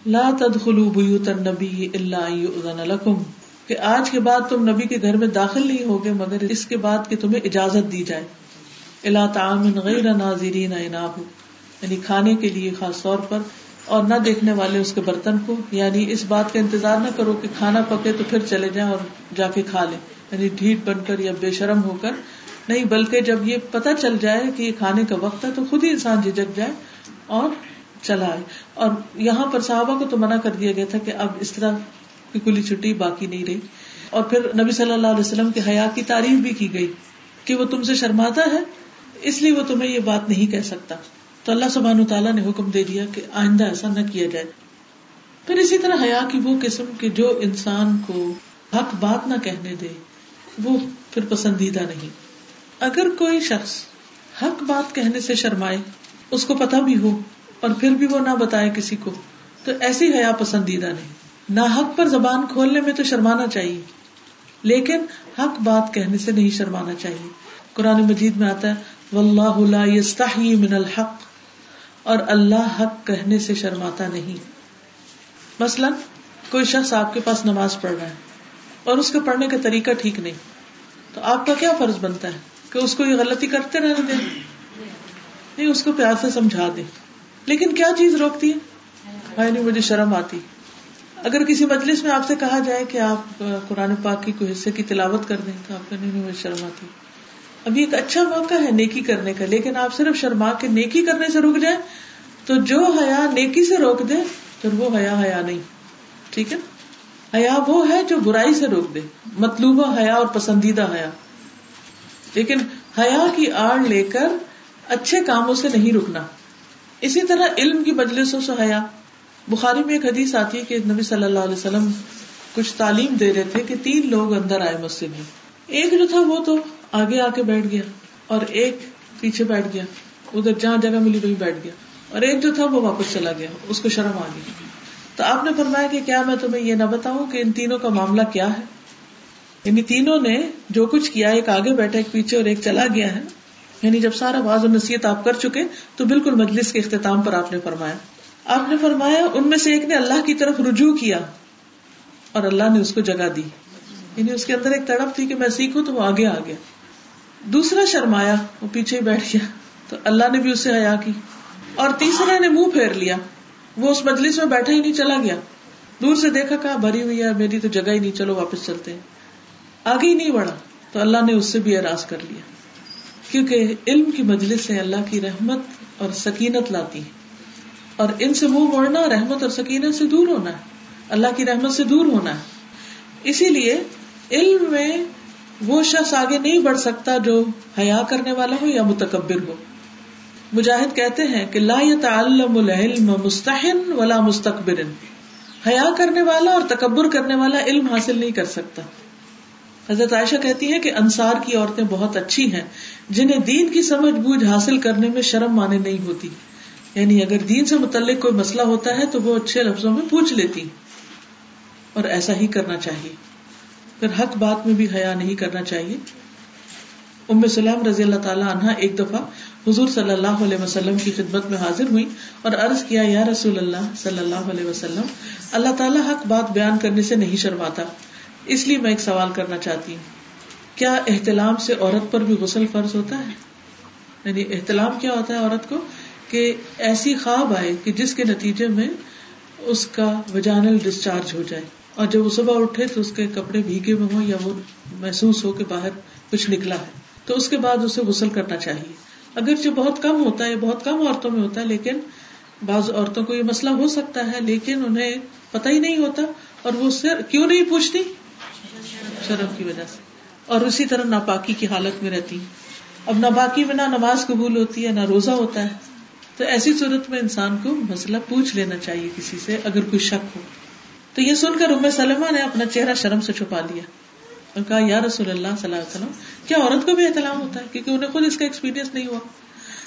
لا تدخلوا بیوت النبی الا ان یؤذن لکم۔ کہ آج کے بعد تم نبی کے گھر میں داخل نہیں ہوگے، مگر اس کے بعد کہ تمہیں اجازت دی جائے۔ اللہ تعام غیر ناظرین یعنی کھانے کے لیے خاص طور پر اور نہ دیکھنے والے اس کے برتن کو۔ یعنی اس بات کا انتظار نہ کرو کہ کھانا پکے تو پھر چلے جائیں اور جا کے کھا لیں۔ یعنی ڈھیٹ بن کر یا بے شرم ہو کر۔ نہیں، بلکہ جب یہ پتہ چل جائے کہ یہ کھانے کا وقت ہے تو خود ہی انسان جھجک جائے اور چلا آئے۔ اور یہاں پر صحابہ کو تو منع کر دیا گیا تھا کہ اب اس طرح کی کلی چھٹی باقی نہیں رہی۔ اور پھر نبی صلی اللہ علیہ وسلم کے حیا کی تعریف بھی کی گئی کہ وہ تم سے شرماتا ہے، اس لیے وہ تمہیں یہ بات نہیں کہہ سکتا۔ تو اللہ سبحان تعالیٰ نے حکم دے دیا کہ آئندہ ایسا نہ کیا جائے۔ پھر اسی طرح حیا کی وہ قسم کے جو انسان کو حق بات نہ کہنے دے، وہ پھر پسندیدہ نہیں۔ اگر کوئی شخص حق بات کہنے سے شرمائے، اس کو پتا بھی ہو اور پھر بھی وہ نہ بتائے کسی کو، تو ایسی حیا پسندیدہ نہیں۔ نہ حق پر زبان کھولنے میں تو شرمانا چاہیے، لیکن حق بات کہنے سے نہیں شرمانا چاہیے۔ قرآن مجید میں آتا ہے، واللہ لا يستحی من الحق اور اللہ حق کہنے سے شرماتا نہیں۔ مثلا، کوئی شخص آپ کے پاس نماز پڑھ رہا ہے اور اس کے پڑھنے کا طریقہ ٹھیک نہیں، تو آپ کا کیا فرض بنتا ہے؟ کہ اس کو یہ غلطی کرتے رہنے دیں؟ نہیں، اس کو پیار سے سمجھا دیں۔ لیکن کیا چیز روکتی ہے؟ بھائی، نہیں، مجھے شرم آتی۔ اگر کسی مجلس میں آپ سے کہا جائے کہ آپ قرآن پاک کی کوئی حصے کی تلاوت کر دیں، تو آپ کا نہیں، مجھے شرم آتی۔ اب یہ ایک اچھا موقع ہے نیکی کرنے کا، لیکن آپ صرف شرما کے نیکی کرنے سے رک جائیں تو جو حیا نیکی سے روک دے پھر وہ حیا حیا نہیں۔ ٹھیک ہے؟ حیا وہ ہے جو برائی سے روک دے، مطلوبہ حیا اور پسندیدہ حیا۔ لیکن حیا کی آڑ لے کر اچھے کاموں سے نہیں رکنا۔ اسی طرح علم کی مجلسوں سے حیا۔ بخاری میں ایک حدیث آتی ہے کہ نبی صلی اللہ علیہ وسلم کچھ تعلیم دے رہے تھے کہ تین لوگ اندر آئے مسجد میں۔ ایک جو تھا وہ تو آگے آ کے بیٹھ گیا اور ایک پیچھے بیٹھ گیا، ادھر جہاں جگہ ملی وہی بیٹھ گیا۔ اور ایک جو تھا وہ واپس چلا گیا، اس کو شرم آ گئی۔ تو آپ نے فرمایا کہ کیا میں تمہیں یہ نہ بتاؤں کہ ان تینوں کا معاملہ کیا ہے؟ یعنی تینوں نے جو کچھ کیا، ایک آگے بیٹھا، ایک پیچھے اور ایک چلا گیا ہے۔ یعنی جب سارا باز و نصیحت آپ کر چکے، تو بالکل مجلس کے اختتام پر آپ نے فرمایا۔ آپ نے فرمایا، ان میں سے ایک نے اللہ کی طرف رجوع کیا اور اللہ نے اس کو جگہ دی۔ یعنی اس کے اندر ایک تڑپ تھی کہ میں سیکھوں تو وہ آگے آ گیا۔ دوسرا شرمایا، وہ پیچھے ہی بیٹھ گیا۔ تو اللہ نے بھی اس سے حیا کی۔ اور تیسرا نے منہ پھیر لیا۔ وہ اس مجلس میں بیٹھا ہی نہیں، چلا گیا۔ دور سے دیکھا کہا، بھری ہوئی ہے، میری تو جگہ ہی نہیں، چلو واپس چلتے ہیں۔ آگے ہی نہیں بڑھا۔ تو اللہ نے اس سے بھی اراض کر لیا۔ کیونکہ علم کی مجلس سے اللہ کی رحمت اور سکینت لاتی ہے۔ اور ان سے منہ موڑنا، رحمت اور سکینت سے دور ہونا ہے۔ اللہ کی رحمت سے دور ہونا ہے۔ اسی لیے علم میں وہ شخص آگے نہیں بڑھ سکتا جو حیا کرنے والا ہو یا متکبر ہو۔ مجاہد کہتے ہیں کہ لا يتعلم العلم مستحن ولا مستقبر حیا کرنے والا اور تکبر کرنے والا علم حاصل نہیں کر سکتا۔ حضرت عائشہ کہتی ہے کہ انصار کی عورتیں بہت اچھی ہیں، جنہیں دین کی سمجھ بوجھ حاصل کرنے میں شرم مانے نہیں ہوتی۔ یعنی اگر دین سے متعلق کوئی مسئلہ ہوتا ہے تو وہ اچھے لفظوں میں پوچھ لیتی۔ اور ایسا ہی کرنا چاہیے۔ پھر حق بات میں بھی حیا نہیں کرنا چاہیے۔ ام سلیم رضی اللہ تعالیٰ عنہ ایک دفعہ حضور صلی اللہ علیہ وسلم کی خدمت میں حاضر ہوئی اور عرض کیا، یا رسول اللہ صلی اللہ علیہ وسلم، اللہ تعالیٰ حق بات بیان کرنے سے نہیں شرماتا۔ اس لیے میں ایک سوال کرنا چاہتی ہوں۔ کیا احتلام سے عورت پر بھی غسل فرض ہوتا ہے؟ یعنی احتلام کیا ہوتا ہے عورت کو؟ کہ ایسی خواب آئے کہ جس کے نتیجے میں اس کا وجانل ڈسچارج ہو جائے۔ اور جب وہ صبح اٹھے تو اس کے کپڑے بھیگے میں ہوں یا وہ محسوس ہو کے باہر کچھ نکلا ہے، تو اس کے بعد اسے غسل کرنا چاہیے۔ اگرچہ بہت کم ہوتا ہے بہت کم عورتوں میں ہوتا ہے، لیکن بعض عورتوں کو یہ مسئلہ ہو سکتا ہے، لیکن انہیں پتہ ہی نہیں ہوتا۔ اور وہ کیوں نہیں پوچھتی؟ شرم کی وجہ سے۔ اور اسی طرح ناپاکی کی حالت میں رہتی۔ اب ناپاکی میں نہ نماز قبول ہوتی ہے، نہ روزہ ہوتا ہے۔ تو ایسی صورت میں انسان کو مسئلہ پوچھ لینا چاہیے کسی سے، اگر کوئی شک ہو۔ تو یہ سن کر ام سلمہ نے اپنا چہرہ شرم سے چھپا لیا اور کہا، یا رسول اللہ صلی اللہ علیہ وسلم، کیا عورت کو بھی احتلام ہوتا ہے؟ کیونکہ انہیں خود اس کا ایکسپیرینس نہیں ہوا۔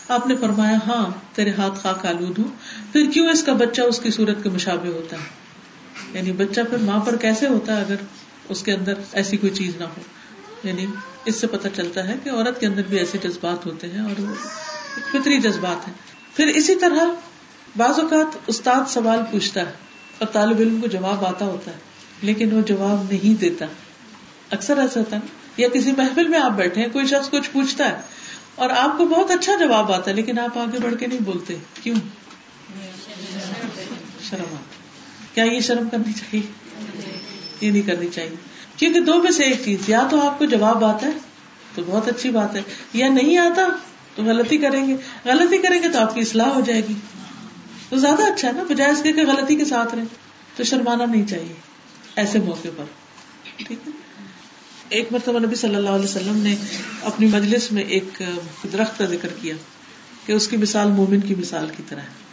آپ نے فرمایا ہاں تیرے ہاتھ خاک آلود ہوں۔ پھر کیوں اس کا بچہ اس کی صورت کے مشابے ہوتا ہے؟ یعنی بچہ پھر ماں پر کیسے ہوتا ہے اگر اس کے اندر ایسی کوئی چیز نہ ہو؟ یعنی اس سے پتہ چلتا ہے کہ عورت کے اندر بھی ایسے جذبات ہوتے ہیں اور فطری جذبات ہیں۔ پھر اسی طرح بعض اوقات استاد سوال پوچھتا ہے اور طالب علم کو جواب آتا ہوتا ہے، لیکن وہ جواب نہیں دیتا۔ اکثر ایسا ہوتا ہے یا کسی محفل میں آپ بیٹھے ہیں، کوئی شخص کچھ پوچھتا ہے، اور آپ کو بہت اچھا جواب آتا ہے، لیکن آپ آگے بڑھ کے نہیں بولتے۔ کیوں؟ شرم آتا کیا یہ شرم کرنی چاہیے؟ یہ نہیں کرنی چاہیے۔ کیونکہ دو میں سے ایک چیز، یا تو آپ کو جواب آتا ہے، تو بہت اچھی بات ہے، یا نہیں آتا، تو غلطی کریں گے۔ غلطی کریں گے تو آپ کی اصلاح ہو جائے گی۔ تو زیادہ اچھا ہے نا، بجائے اس کے کہ غلطی کے ساتھ رہیں تو شرمانا نہیں چاہیے ایسے موقع پر۔ ٹھیک ہے؟ ایک مرتبہ نبی صلی اللہ علیہ وسلم نے اپنی مجلس میں ایک درخت کا ذکر کیا کہ اس کی مثال مومن کی مثال کی طرح۔ ہے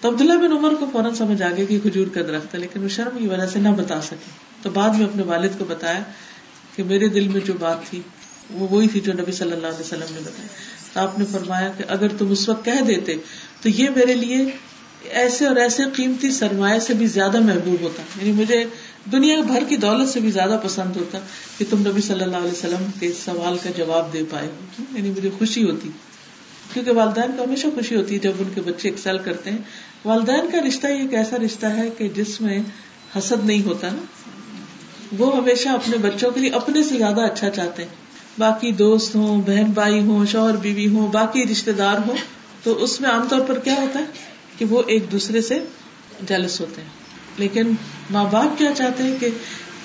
تو عبداللہ بن عمر کو فوراً سمجھ آ گیا کہ کھجور کا درخت ہے، لیکن وہ شرم کی وجہ سے نہ بتا سکے۔ تو بعد میں اپنے والد کو بتایا کہ میرے دل میں جو بات تھی، وہ وہی تھی جو نبی صلی اللہ علیہ وسلم نے بتایا آپ نے فرمایا کہ اگر تم اس وقت کہہ دیتے، تو یہ میرے لیے ایسے اور ایسے قیمتی سرمایہ سے بھی زیادہ محبوب ہوتا۔ یعنی مجھے دنیا بھر کی دولت سے بھی زیادہ پسند ہوتا کہ تم نبی صلی اللہ علیہ وسلم کے سوال کا جواب دے پائے۔ یعنی مجھے خوشی ہوتی۔ کیونکہ والدین کو ہمیشہ خوشی ہوتی ہے جب ان کے بچے ایکسل کرتے ہیں۔ والدین کا رشتہ ایک ایسا رشتہ ہے کہ جس میں حسد نہیں ہوتا نا۔ وہ ہمیشہ اپنے بچوں کے لیے اپنے سے زیادہ اچھا چاہتے ہیں۔ باقی دوست ہوں، بہن بھائی ہوں، شوہر بیوی ہوں، باقی رشتے دار ہوں، تو اس میں عام طور پر کیا ہوتا ہے کہ وہ ایک دوسرے سے جلس ہوتے ہیں۔ لیکن ماں باپ کیا چاہتے ہیں کہ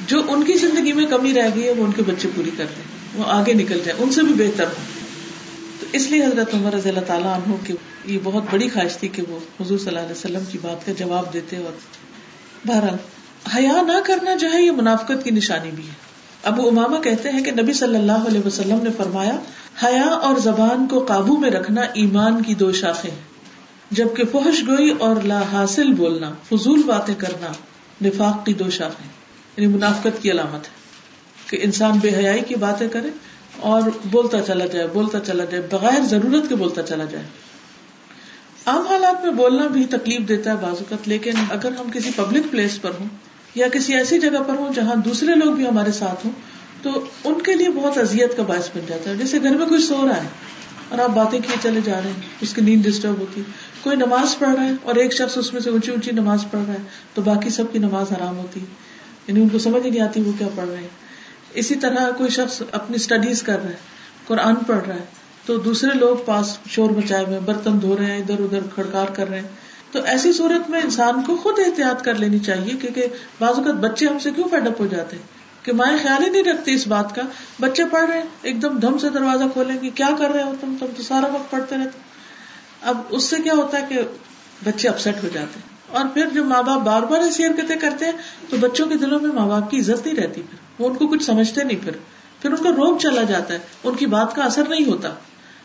جو ان کی زندگی میں کمی رہ گئی ہے، وہ ان کے بچے پوری کر دیں، وہ آگے نکل جائیں، ان سے بھی بہتر ہو تو اس لیے حضرت عمر رضی اللہ تعالیٰ عنہ کی یہ بہت بڑی خواہش تھی کہ وہ حضور صلی اللہ علیہ وسلم کی بات کا جواب دیتے اور بہرحال حیا نہ کرنا جو ہے، یہ منافقت کی نشانی بھی ہے۔ ابو اماما کہتے ہیں کہ نبی صلی اللہ علیہ وسلم نے فرمایا، حیا اور زبان کو قابو میں رکھنا ایمان کی دو شاخیں، جبکہ فحش گوئی اور لا حاصل بولنا، فضول باتیں کرنا نفاق کی دو شاخیں یعنی منافقت کی علامت ہے کہ انسان بے حیائی کی باتیں کرے اور بولتا چلا جائے، بولتا چلا جائے، بغیر ضرورت کے بولتا چلا جائے۔ عام حالات میں بولنا بھی تکلیف دیتا ہے بعض اوقات، لیکن اگر ہم کسی پبلک پلیس پر ہوں یا کسی ایسی جگہ پر ہوں جہاں دوسرے لوگ بھی ہمارے ساتھ ہوں، تو ان کے لیے بہت اذیت کا باعث بن جاتا ہے۔ جیسے گھر میں کوئی سو رہا ہے اور آپ باتیں کیے چلے جا رہے ہیں، اس کی نیند ڈسٹرب ہوتی کوئی نماز پڑھ رہا ہے اور ایک شخص اس میں سے اونچی اونچی نماز پڑھ رہا ہے، تو باقی سب کی نماز حرام ہوتی یعنی ان کو سمجھ ہی نہیں آتی وہ کیا پڑھ رہے ہیں۔ اسی طرح کوئی شخص اپنی اسٹڈیز کر رہا ہے، قرآن پڑھ رہا ہے، تو دوسرے لوگ پاس شور مچائے ہوئے برتن دھو رہے ہیں، ادھر ادھر کھڑکار کر رہے ہیں۔ تو ایسی صورت میں انسان کو خود احتیاط کر لینی چاہیے کیونکہ بعض اوقات بچے ہم سے کیوں پیڈ اپ ہو جاتے ہیں؟ کہ مائیں خیال ہی نہیں رکھتی اس بات کا۔ بچے پڑھ رہے ہیں، ایک دم دم سے دروازہ کھولیں گے، کیا کر رہے ہو تم؟ تم تو سارا وقت پڑھتے رہتے۔ اب اس سے کیا ہوتا ہے کہ بچے اپسٹ ہو جاتے ہیں۔ اور پھر جب ماں باپ بار بار ایسی حرکتیں کرتے ہیں، تو بچوں کے دلوں میں ماں باپ کی عزت نہیں رہتی پھر۔ وہ ان کو کچھ سمجھتے نہیں پھر۔ پھر ان کا روک چلا جاتا ہے۔ ان کی بات کا اثر نہیں ہوتا۔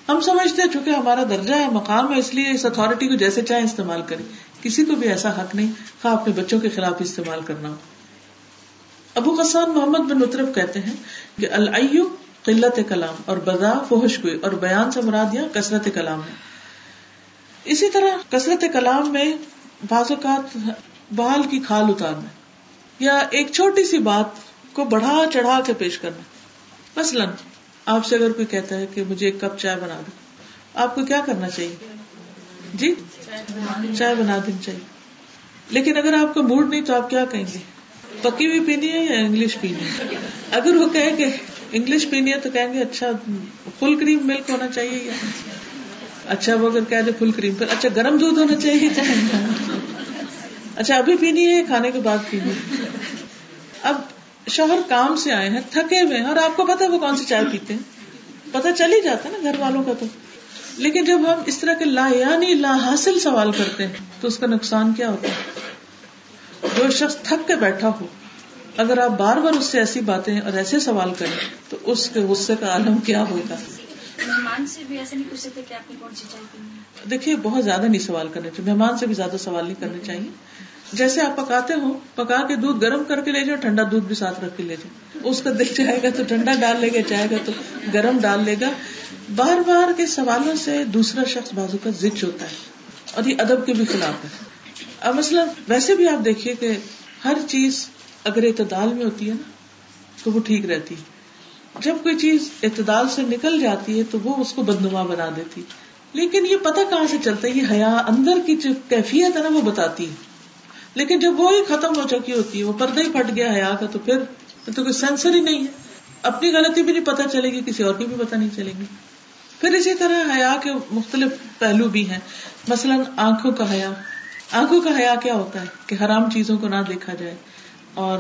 ہم سمجھتے ہیں چونکہ ہمارا درجہ ہے، مقام ہے، اس لیے اس اتارٹی کو جیسے چاہے استعمال کرے کسی کو بھی ایسا حق نہیں خواہ اپنے بچوں کے خلاف استعمال کرنا ہو۔ ابو قسان محمد بن مطرف کہتے ہیں کہ الو قلت کلام، اور بدا فوہش گوئی، اور بیان سے مراد یا کثرت کلام ہے۔ اسی طرح کثرت کلام میں بعض اوقات بال کی کھال اتارنا، یا ایک چھوٹی سی بات کو بڑھا چڑھا کے پیش کرنا۔ مثلاً آپ سے اگر کوئی کہتا ہے کہ مجھے ایک کپ چائے بنا دو، آپ کو کیا کرنا چاہیے؟ جی؟ چائے بنا دینی چاہیے۔ لیکن اگر آپ کا موڈ نہیں تو آپ کیا کہیں گے؟ پکی ہوئی پینی ہے یا انگلش پینی ہے؟ اگر وہ کہیں گے انگلش پینی ہے تو کہیں گے اچھا فل کریم ملک ہونا چاہیے یا اچھا وہ اگر کہہ دے فل کریم پھر اچھا گرم دودھ ہونا چاہیے۔ اچھا ابھی پینی ہے کھانے کے بعد پینی اب شوہر کام سے آئے ہیں تھکے ہوئے ہیں اور آپ کو پتا وہ کون سی چائے پیتے ہیں؟ پتا چل ہی جاتا ہے نا گھر والوں کا تو۔ لیکن جب ہم اس طرح کے لا یعنی لا حاصل سوال کرتے ہیں تو اس کا نقصان کیا ہوتا ہے؟ جو شخص تھک کے بیٹھا ہو اگر آپ بار بار اس سے ایسی باتیں اور ایسے سوال کریں تو اس کے غصے کا عالم کیا ہوگا؟ مہمان سے بھی ایسے نہیں پوچھ سکتے کہ آپ نے کون سی چائے دیکھیے بہت زیادہ نہیں سوال کرنے چاہیے مہمان سے بھی زیادہ سوال نہیں کرنے چاہیے۔ جیسے آپ پکاتے ہو پکا کے دودھ گرم کر کے لے جاؤ، ٹھنڈا دودھ بھی ساتھ رکھ کے لے جاؤ۔ اس کا دل چاہے گا تو ٹھنڈا ڈال لے گا، چاہے گا تو گرم ڈال لے گا۔ بار بار کے سوالوں سے دوسرا شخص بازو کا زچ ہوتا ہے اور یہ ادب کے بھی خلاف ہے۔ اب مثلا ویسے بھی آپ دیکھیے کہ ہر چیز اگر اعتدال میں ہوتی ہے نا، تو وہ ٹھیک رہتی جب کوئی چیز اعتدال سے نکل جاتی ہے، تو وہ اس کو بدنما بنا دیتی لیکن یہ پتا کہاں سے چلتا ہے؟ یہ حیا اندر کی جو کیفیت ہے نا، وہ بتاتی ہے۔ لیکن جب وہی ختم ہو چکی ہوتی ہے، وہ پردہ ہی پھٹ گیا حیا کا، تو پھر تو کوئی سینسر ہی نہیں ہے۔ اپنی غلطی بھی نہیں پتا چلے گی، کسی اور کی بھی پتا نہیں چلے گی۔ پھر اسی طرح حیا کے مختلف پہلو بھی ہیں۔ مثلاً آنکھوں کا حیا۔ آنکھوں کا حیا کیا ہوتا ہے؟ کہ حرام چیزوں کو نہ دیکھا جائے۔ اور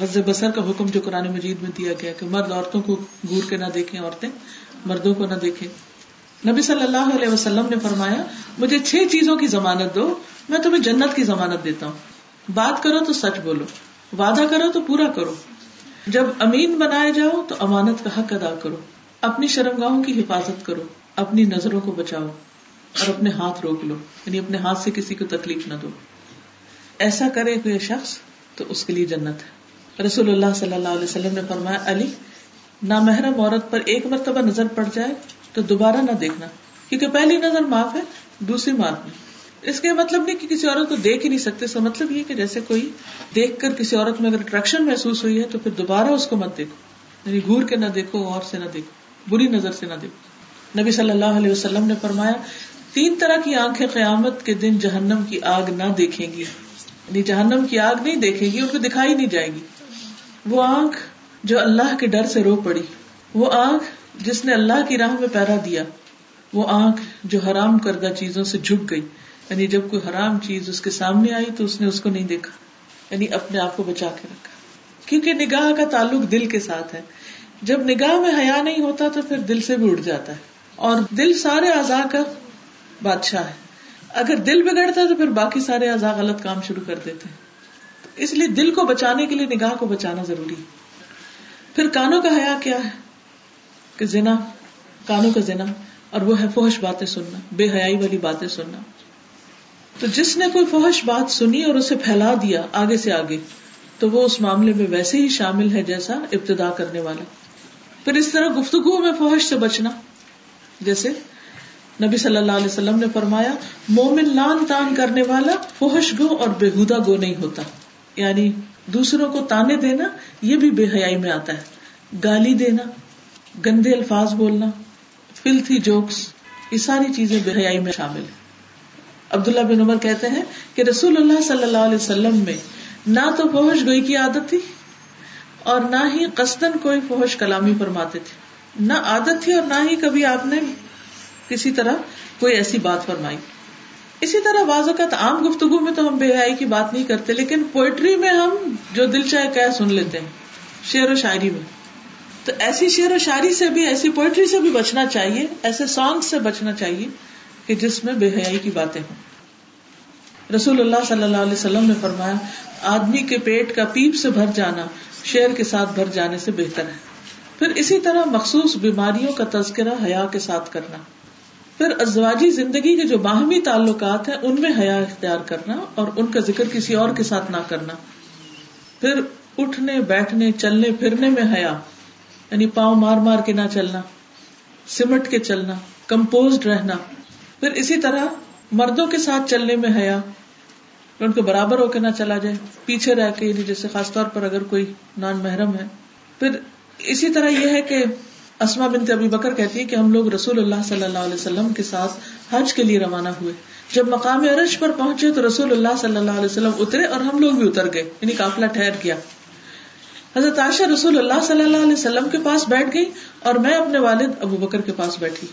غز بسر کا حکم جو قرآن مجید میں دیا گیا کہ مرد عورتوں کو گور کے نہ دیکھیں عورتیں، مردوں کو نہ دیکھیں۔ نبی صلی اللہ علیہ وسلم نے فرمایا، مجھے چھ چیزوں کی ضمانت دو۔ میں تمہیں جنت کی ضمانت دیتا ہوں۔ بات کرو تو سچ بولو، وعدہ کرو تو پورا کرو۔ جب امین بنائے جاؤ تو امانت کا حق ادا کرو۔ اپنی شرم گاہوں کی حفاظت کرو، اپنی نظروں کو بچاؤ اور اپنے ہاتھ روک لو۔ یعنی اپنے ہاتھ سے کسی کو تکلیف نہ دو۔ ایسا کرے کوئی شخص تو اس کے لیے جنت ہے۔ رسول اللہ صلی اللہ علیہ وسلم نے فرمایا، علی، نامحرم عورت پر ایک مرتبہ نظر پڑ جائے تو دوبارہ نہ دیکھنا، کیونکہ پہلی نظر معاف ہے، دوسری معاف نہیں۔ اس کا مطلب نہیں کہ کسی عورت کو دیکھ ہی نہیں سکتے، اس کا مطلب یہ کہ جیسے کوئی دیکھ کر کسی عورت میں اگر اٹریکشن محسوس ہوئی ہے تو پھر دوبارہ اس کو مت دیکھو۔ یعنی گور کے نہ دیکھو اور سے نہ دیکھو، بری نظر سے نہ دیکھو۔ نبی صلی اللہ علیہ وسلم نے فرمایا، تین طرح کی آنکھیں قیامت کے دن جہنم کی آگ نہ دیکھیں گی۔ یعنی جہنم کی آگ نہیں دیکھے گی، ان کو دکھائی نہیں جائے گی۔ وہ آنکھ جو اللہ کے ڈر سے رو پڑی، وہ آنکھ جس نے اللہ کی راہ میں پیرا دیا، وہ آنکھ جو حرام کردہ چیزوں سے جھک گئی۔ یعنی جب کوئی حرام چیز اس کے سامنے آئی تو اس نے اس کو نہیں دیکھا یعنی اپنے آپ کو بچا کے رکھا۔ کیونکہ نگاہ کا تعلق دل کے ساتھ ہے۔ جب نگاہ میں حیا نہیں ہوتا تو پھر دل سے بھی اٹھ جاتا ہے۔ اور دل سارے اعضاء کا بادشاہ ہے۔ اگر دل بگڑتا ہے تو پھر باقی سارے اعضاء غلط کام شروع کر دیتے ہیں۔ اس لیے دل کو بچانے کے لیے نگاہ کو بچانا ضروری ہے۔ پھر کانوں کا حیا کیا ہے؟ کہ زنا، کانوں کا زنا، اور وہ ہے فوہش باتیں سننا، بے حیائی والی باتیں سننا۔ تو جس نے کوئی فوہش بات سنی اور اسے پھیلا دیا آگے سے آگے، تو وہ اس معاملے میں ویسے ہی شامل ہے جیسا ابتدا کرنے والا۔ پھر اس طرح گفتگو میں فوہش سے بچنا۔ جیسے نبی صلی اللہ علیہ وسلم نے فرمایا، مومن لان تان کرنے والا فوہش گو اور بےحدا گو نہیں ہوتا۔ یعنی دوسروں کو تانے دینا، یہ بھی بے حیائی میں آتا ہے۔ گالی دینا، گندے الفاظ بولنا فلتھی جوکس یہ ساری چیزیں بے حیائی میں شامل ہیں۔ عبداللہ بن عمر کہتے ہیں کہ رسول اللہ صلی اللہ علیہ وسلم میں نہ تو فوہش گوئی کی عادت تھی اور نہ ہی قصدن کوئی فوہش کلامی فرماتے تھے۔ نہ عادت تھی اور نہ ہی کبھی آپ نے کسی طرح کوئی ایسی بات فرمائی۔ اسی طرح بعض اوقات عام گفتگو میں تو ہم بے حیائی کی بات نہیں کرتے، لیکن پوئٹری میں ہم جو دل چاہے کہ سن لیتے ہیں، شعر و شاعری میں۔ تو ایسی شعر و شاعری سے بھی، ایسی پوئٹری سے بھی بچنا چاہیے، ایسے سانگ سے بچنا چاہیے کہ جس میں بے حیائی کی باتیں ہوں۔ رسول اللہ صلی اللہ علیہ وسلم نے فرمایا، آدمی کے پیٹ کا پیپ سے بھر جانا شیر کے ساتھ بھر جانے سے بہتر ہے۔ پھر اسی طرح مخصوص بیماریوں کا تذکرہ حیا کے ساتھ کرنا۔ پھر ازواجی زندگی کے جو باہمی تعلقات ہیں، ان میں حیا اختیار کرنا اور ان کا ذکر کسی اور کے ساتھ نہ کرنا۔ پھر اٹھنے، بیٹھنے، چلنے، پھرنے میں حیا یعنی پاؤں مار مار کے نہ چلنا، سمٹ کے چلنا، کمپوزڈ رہنا۔ پھر اسی طرح مردوں کے ساتھ چلنے میں حیا ان کو برابر ہو کے نہ چلا جائے، پیچھے رہ کے یعنی جیسے خاص طور پر اگر کوئی نان محرم ہے۔ پھر اسی طرح یہ ہے کہ اسما بنت ابی بکر کہتی ہے کہ ہم لوگ رسول اللہ صلی اللہ علیہ وسلم کے ساتھ حج کے لیے روانہ ہوئے۔ جب مقام عرش پر پہنچے تو رسول اللہ صلی اللہ علیہ وسلم اترے اور ہم لوگ بھی اتر گئے یعنی قافلہ ٹھہر گیا۔ حضرت عائشہ رسول اللہ صلی اللہ علیہ وسلم کے پاس بیٹھ گئی اور میں اپنے والد ابو بکر کے پاس بیٹھی۔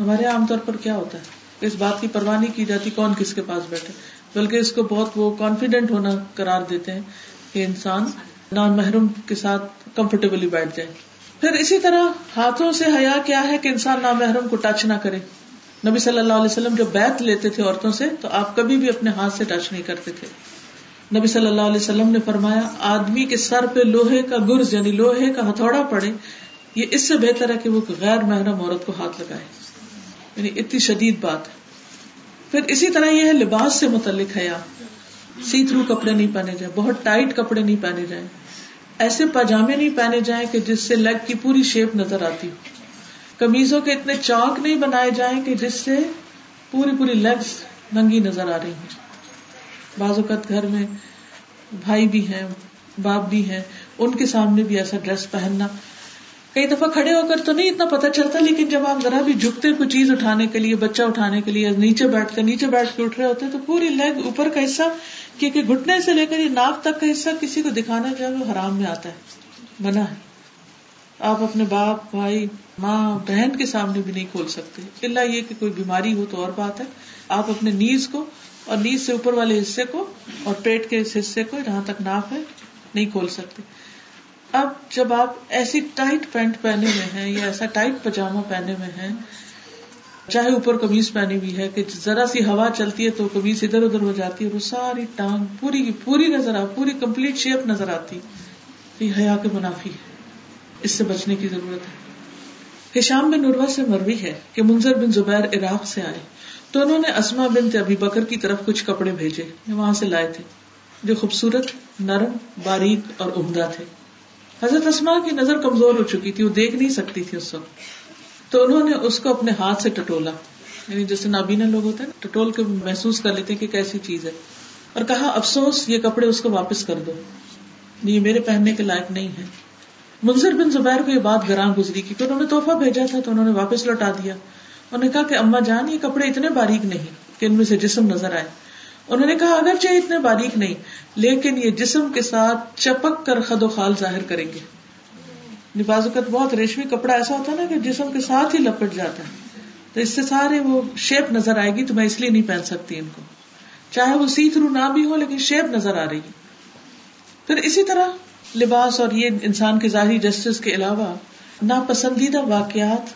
ہمارے عام طور پر کیا ہوتا ہے؟ اس بات کی پرواہ نہیں کی جاتی کون کس کے پاس بیٹھے۔ بلکہ اس کو بہت وہ کانفیڈینٹ ہونا قرار دیتے ہیں کہ انسان نان محروم کے ساتھ کمفرٹیبلی بیٹھ جائے۔ پھر اسی طرح ہاتھوں سے حیا کیا ہے کہ انسان نان محروم کو ٹچ نہ کرے۔ نبی صلی اللہ علیہ وسلم جب بیت لیتے تھے عورتوں سے تو آپ کبھی بھی اپنے ہاتھ سے ٹچ نہیں کرتے تھے۔ نبی صلی اللہ علیہ وسلم نے فرمایا، آدمی کے سر پہ لوہے کا گرز یعنی لوہے کا ہتھوڑا پڑے، یہ اس سے بہتر ہے کہ وہ غیر محرم عورت کو ہاتھ لگائے۔ یعنی اتنی شدید بات پھر اسی طرح یہ ہے، لباس سے متعلق ہے سی تھرو کپڑے نہیں پہنے جائیں، بہت ٹائٹ کپڑے نہیں پہنے جائیں۔ ایسے پاجامے نہیں پہنے جائیں کہ جس سے لیگ کی پوری شیپ نظر آتی ہو۔ کمیزوں کے اتنے چاک نہیں بنائے جائیں کہ جس سے پوری پوری لیگس ننگی نظر آ رہی ہوں۔ بعض اوقات گھر میں بھائی بھی ہیں، باپ بھی ہیں، ان کے سامنے بھی ایسا ڈریس پہننا۔ کئی دفعہ کھڑے ہو کر تو نہیں اتنا پتا چلتا، لیکن جب آپ ذرا بھی جھکتے کوئی چیز اٹھانے کے لیے، بچہ اٹھانے کے لیے، نیچے بیٹھ کر، نیچے بیٹھ کے اٹھ رہے ہوتے تو پوری لیگ اوپر کا حصہ کیونکہ گھٹنے سے لے کر یہ ناک تک کا حصہ کسی کو دکھانا جو ہے وہ حرام میں آتا ہے، منع ہے۔ آپ اپنے باپ، بھائی، ماں، بہن کے سامنے بھی نہیں کھول سکتے۔ اللہ یہ کہ کوئی بیماری ہو تو اور بات ہے۔ آپ اپنے نیز کو اور نیز سے اوپر والے حصے کو اور پیٹ کے اس حصے کو جہاں تک ناپ ہے، نہیں کھول سکتے۔ اب جب آپ ایسی ٹائٹ پینٹ پہنے ہوئے ہیں یا ایسا ٹائٹ پاجامہ پہنے ہوئے ہیں، چاہے اوپر کمیز پہنی ہوئی ہے کہ ذرا سی ہوا چلتی ہے تو کمیز ادھر ادھر ہو جاتی ہے اور وہ ساری ٹانگ پوری کی پوری نظر آ پوری کمپلیٹ شیپ نظر آتی یہ حیا کے منافی ہے۔ اس سے بچنے کی ضرورت ہے۔ ہشام بن نروا سے مروی ہے کہ منظر بن زبیر عراق سے آئے۔ تو انہوں نے اسما بن ابھی بکر کی طرف کچھ کپڑے بھیجے۔ وہاں سے لائے تھے۔ جو خوبصورت، نرم، باریک اور عمدہ تھے۔ حضرت اسما کی نظر کمزور ہو چکی تھی، وہ دیکھ نہیں سکتی تھی اس وقت۔ تو انہوں نے اس کو اپنے ہاتھ سے ٹٹولا۔ یعنی جیسے نابینا لوگ ہوتے ہیں ٹٹول کے محسوس کر لیتے کہ کیسی چیز ہے۔ اور کہا، افسوس، یہ کپڑے اس کو واپس کر دو۔ یہ میرے پہننے کے لائق نہیں ہے۔ منظر بن زبیر کو یہ بات گراں گزری کی انہوں نے توحفہ بھیجا تھا تو انہوں نے واپس لوٹا دیا۔ انہوں نے کہا کہ اما جان، یہ کپڑے اتنے باریک نہیں کہ ان میں سے جسم نظر آئے۔ انہوں نے کہا، اگر چاہے اتنے باریک نہیں، لیکن یہ جسم کے ساتھ چپک کر خد و خال ظاہر کریں گے۔ یعنی نبازت بہت ریشمی کپڑا ایسا ہوتا ہے نا کہ جسم کے ساتھ ہی لپٹ جاتا ہے۔ تو اس سے سارے وہ شیپ نظر آئے گی، تو میں اس لیے نہیں پہن سکتی ان کو۔ چاہے وہ سی تھرو نہ بھی ہو، لیکن شیپ نظر آ رہی پھر اسی طرح لباس اور یہ انسان کے ظاہری جسٹس کے علاوہ ناپسندیدہ واقعات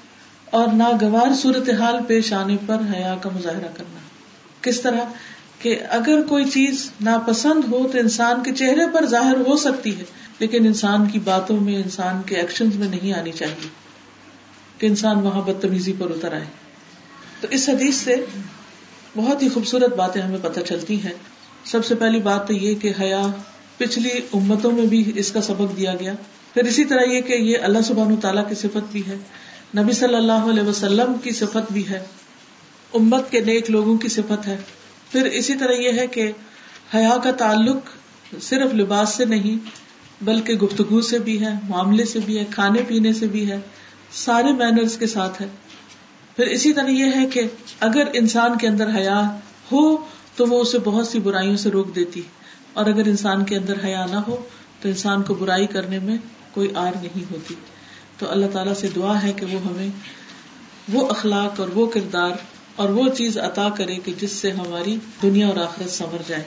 اور ناگوار صورت حال پیش آنے پر حیا کا مظاہرہ کرنا۔ کس طرح؟ کہ اگر کوئی چیز ناپسند ہو تو انسان کے چہرے پر ظاہر ہو سکتی ہے، لیکن انسان کی باتوں میں، انسان کے ایکشن میں نہیں آنی چاہیے کہ انسان وہاں بدتمیزی پر اتر آئے۔ تو اس حدیث سے بہت ہی خوبصورت باتیں ہمیں پتہ چلتی ہیں۔ سب سے پہلی بات تو یہ کہ حیا پچھلی امتوں میں بھی اس کا سبق دیا گیا۔ پھر اسی طرح یہ کہ یہ اللہ سبحان تعالیٰ کی صفت بھی ہے، نبی صلی اللہ علیہ وسلم کی صفت بھی ہے، امت کے نیک لوگوں کی صفت ہے۔ پھر اسی طرح یہ ہے کہ حیا کا تعلق صرف لباس سے نہیں، بلکہ گفتگو سے بھی ہے، معاملے سے بھی ہے، کھانے پینے سے بھی ہے، سارے مینرز کے ساتھ ہے۔ پھر اسی طرح یہ ہے کہ اگر انسان کے اندر حیا ہو، تو وہ اسے بہت سی برائیوں سے روک دیتی۔ اور اگر انسان کے اندر حیا نہ ہو، تو انسان کو برائی کرنے میں کوئی آر نہیں ہوتی۔ تو اللہ تعالیٰ سے دعا ہے کہ وہ ہمیں وہ اخلاق اور وہ کردار اور وہ چیز عطا کرے کہ جس سے ہماری دنیا اور آخرت سمر جائے۔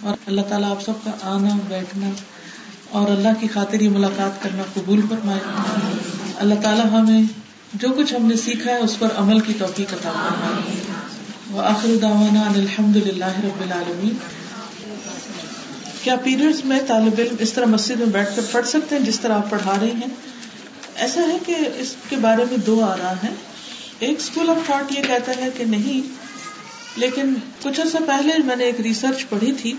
اور اللہ تعالیٰ آپ سب کا آنا، بیٹھنا اور اللہ کی خاطر یہ ملاقات کرنا قبول فرمائے۔ اللہ تعالیٰ ہمیں جو کچھ ہم نے سیکھا ہے اس پر عمل کی توفیق عطا فرمائے۔ وآخر دعوانا الحمد للہ رب العالمین۔ کیا پیریڈز میں طالب علم اس طرح مسجد میں بیٹھ کر پڑھ سکتے ہیں جس طرح آپ پڑھا رہی ہیں؟ ایسا ہے کہ اس کے بارے میں دو آ رہا ہے ایک اسکول آف تھاٹ یہ کہتا ہے کہ نہیں، لیکن کچھ عرصہ پہلے میں نے ایک ریسرچ پڑھی تھی،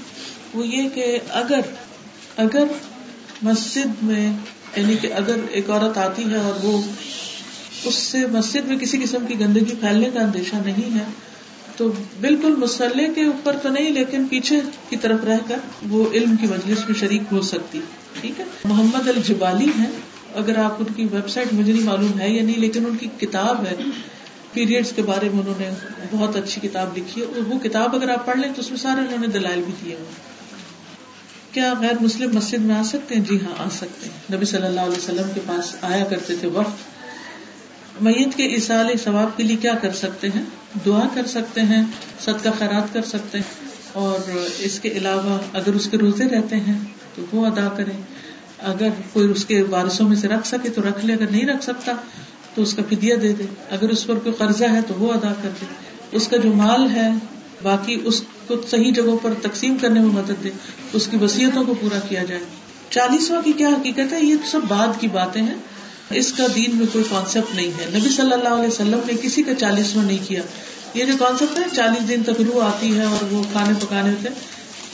وہ یہ کہ اگر اگر مسجد میں یعنی کہ اگر ایک عورت آتی ہے اور وہ اس سے مسجد میں کسی قسم کی گندگی پھیلنے کا اندیشہ نہیں ہے، تو بالکل مسلح کے اوپر تو نہیں، لیکن پیچھے کی طرف رہ کر وہ علم کی مجلس میں شریک ہو سکتی، ٹھیک ہے؟ محمد الجبالی ہے اگر آپ ان کی ویب سائٹ مجھے نہیں معلوم ہے یا نہیں، لیکن ان کی کتاب ہے پیریڈس کے بارے میں انہوں نے بہت اچھی کتاب لکھی ہے۔ وہ کتاب اگر آپ پڑھ لیں تو اس میں سارے انہوں نے دلائل بھی دیے ہوئے کیا غیر مسلم مسجد میں آ سکتے ہیں؟ جی ہاں آ سکتے ہیں۔ نبی صلی اللہ علیہ وسلم کے پاس آیا کرتے تھے وقت۔ میت کے اصال ثواب کے لیے کیا کر سکتے ہیں؟ دعا کر سکتے ہیں، صدقہ خیرات کر سکتے ہیں۔ اور اس کے علاوہ اگر اس کے روزے رہتے ہیں تو وہ ادا کریں۔ اگر کوئی اس کے وارثوں میں سے رکھ سکے تو رکھ لے، اگر نہیں رکھ سکتا تو اس کا فدیا دے دے۔ اگر اس پر کوئی قرضہ ہے تو وہ ادا کر دے۔ اس کا جو مال ہے، باقی اس کو صحیح جگہوں پر تقسیم کرنے میں مدد دے۔ اس کی وسیعتوں کو پورا کیا جائے۔ چالیسواں کی کیا حقیقت ہے؟ یہ سب بعد کی باتیں ہیں۔ اس کا دین میں کوئی کانسیپٹ نہیں ہے۔ نبی صلی اللہ علیہ وسلم نے کسی کا چالیسواں نہیں کیا۔ یہ جو کانسیپٹ ہے، چالیس دن تک روح آتی ہے اور وہ کھانے پکانے ہوتے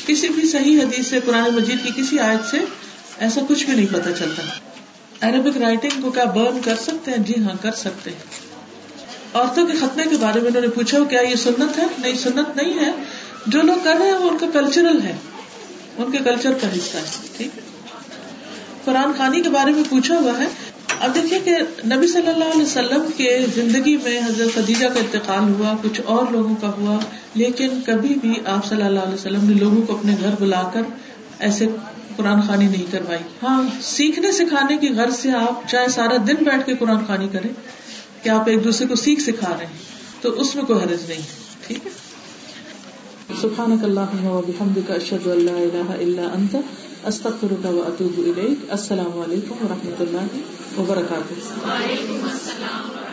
کسی بھی صحیح حدیث سے، قرآن مجید کی کسی آیت سے ایسا کچھ بھی نہیں پتا چلتا۔ عربک رائٹنگ کو کیا برن کر سکتے ہیں؟ جی ہاں کر سکتے ہیں۔ عورتوں کے ختنے کے بارے میں انہوں نے پوچھا کیا یہ سنت ہے؟ نہیں، سنت نہیں ہے۔ جو لوگ کر رہے ہیں، وہ ان کا کلچرل ہے۔ ان کے کلچر کا حصہ ہے، ٹھیک۔ قرآن خانی کے بارے میں پوچھا ہوا ہے۔ اب دیکھیے کہ نبی صلی اللہ علیہ وسلم کے زندگی میں حضرت خدیجہ کا انتقال ہوا، کچھ اور لوگوں کا ہوا، لیکن کبھی بھی آپ صلی اللہ علیہ وسلم نے لوگوں کو اپنے گھر بلا کر ایسے قرآن خانی نہیں کروائی۔ ہاں۔ سیکھنے سکھانے کی غرض سے آپ چاہے سارا دن بیٹھ کے قرآن خانی کریں کہ آپ ایک دوسرے کو سیکھ سکھا رہے ہیں تو اس میں کوئی حرض نہیں۔ ٹھیک ہے؟ سبحانك اللهم وبحمدك اشهد ان لا اله الا انت استغفرك واتوب اليك السلام علیکم و رحمۃ اللہ وبرکاتہ۔ وعلیکم السلام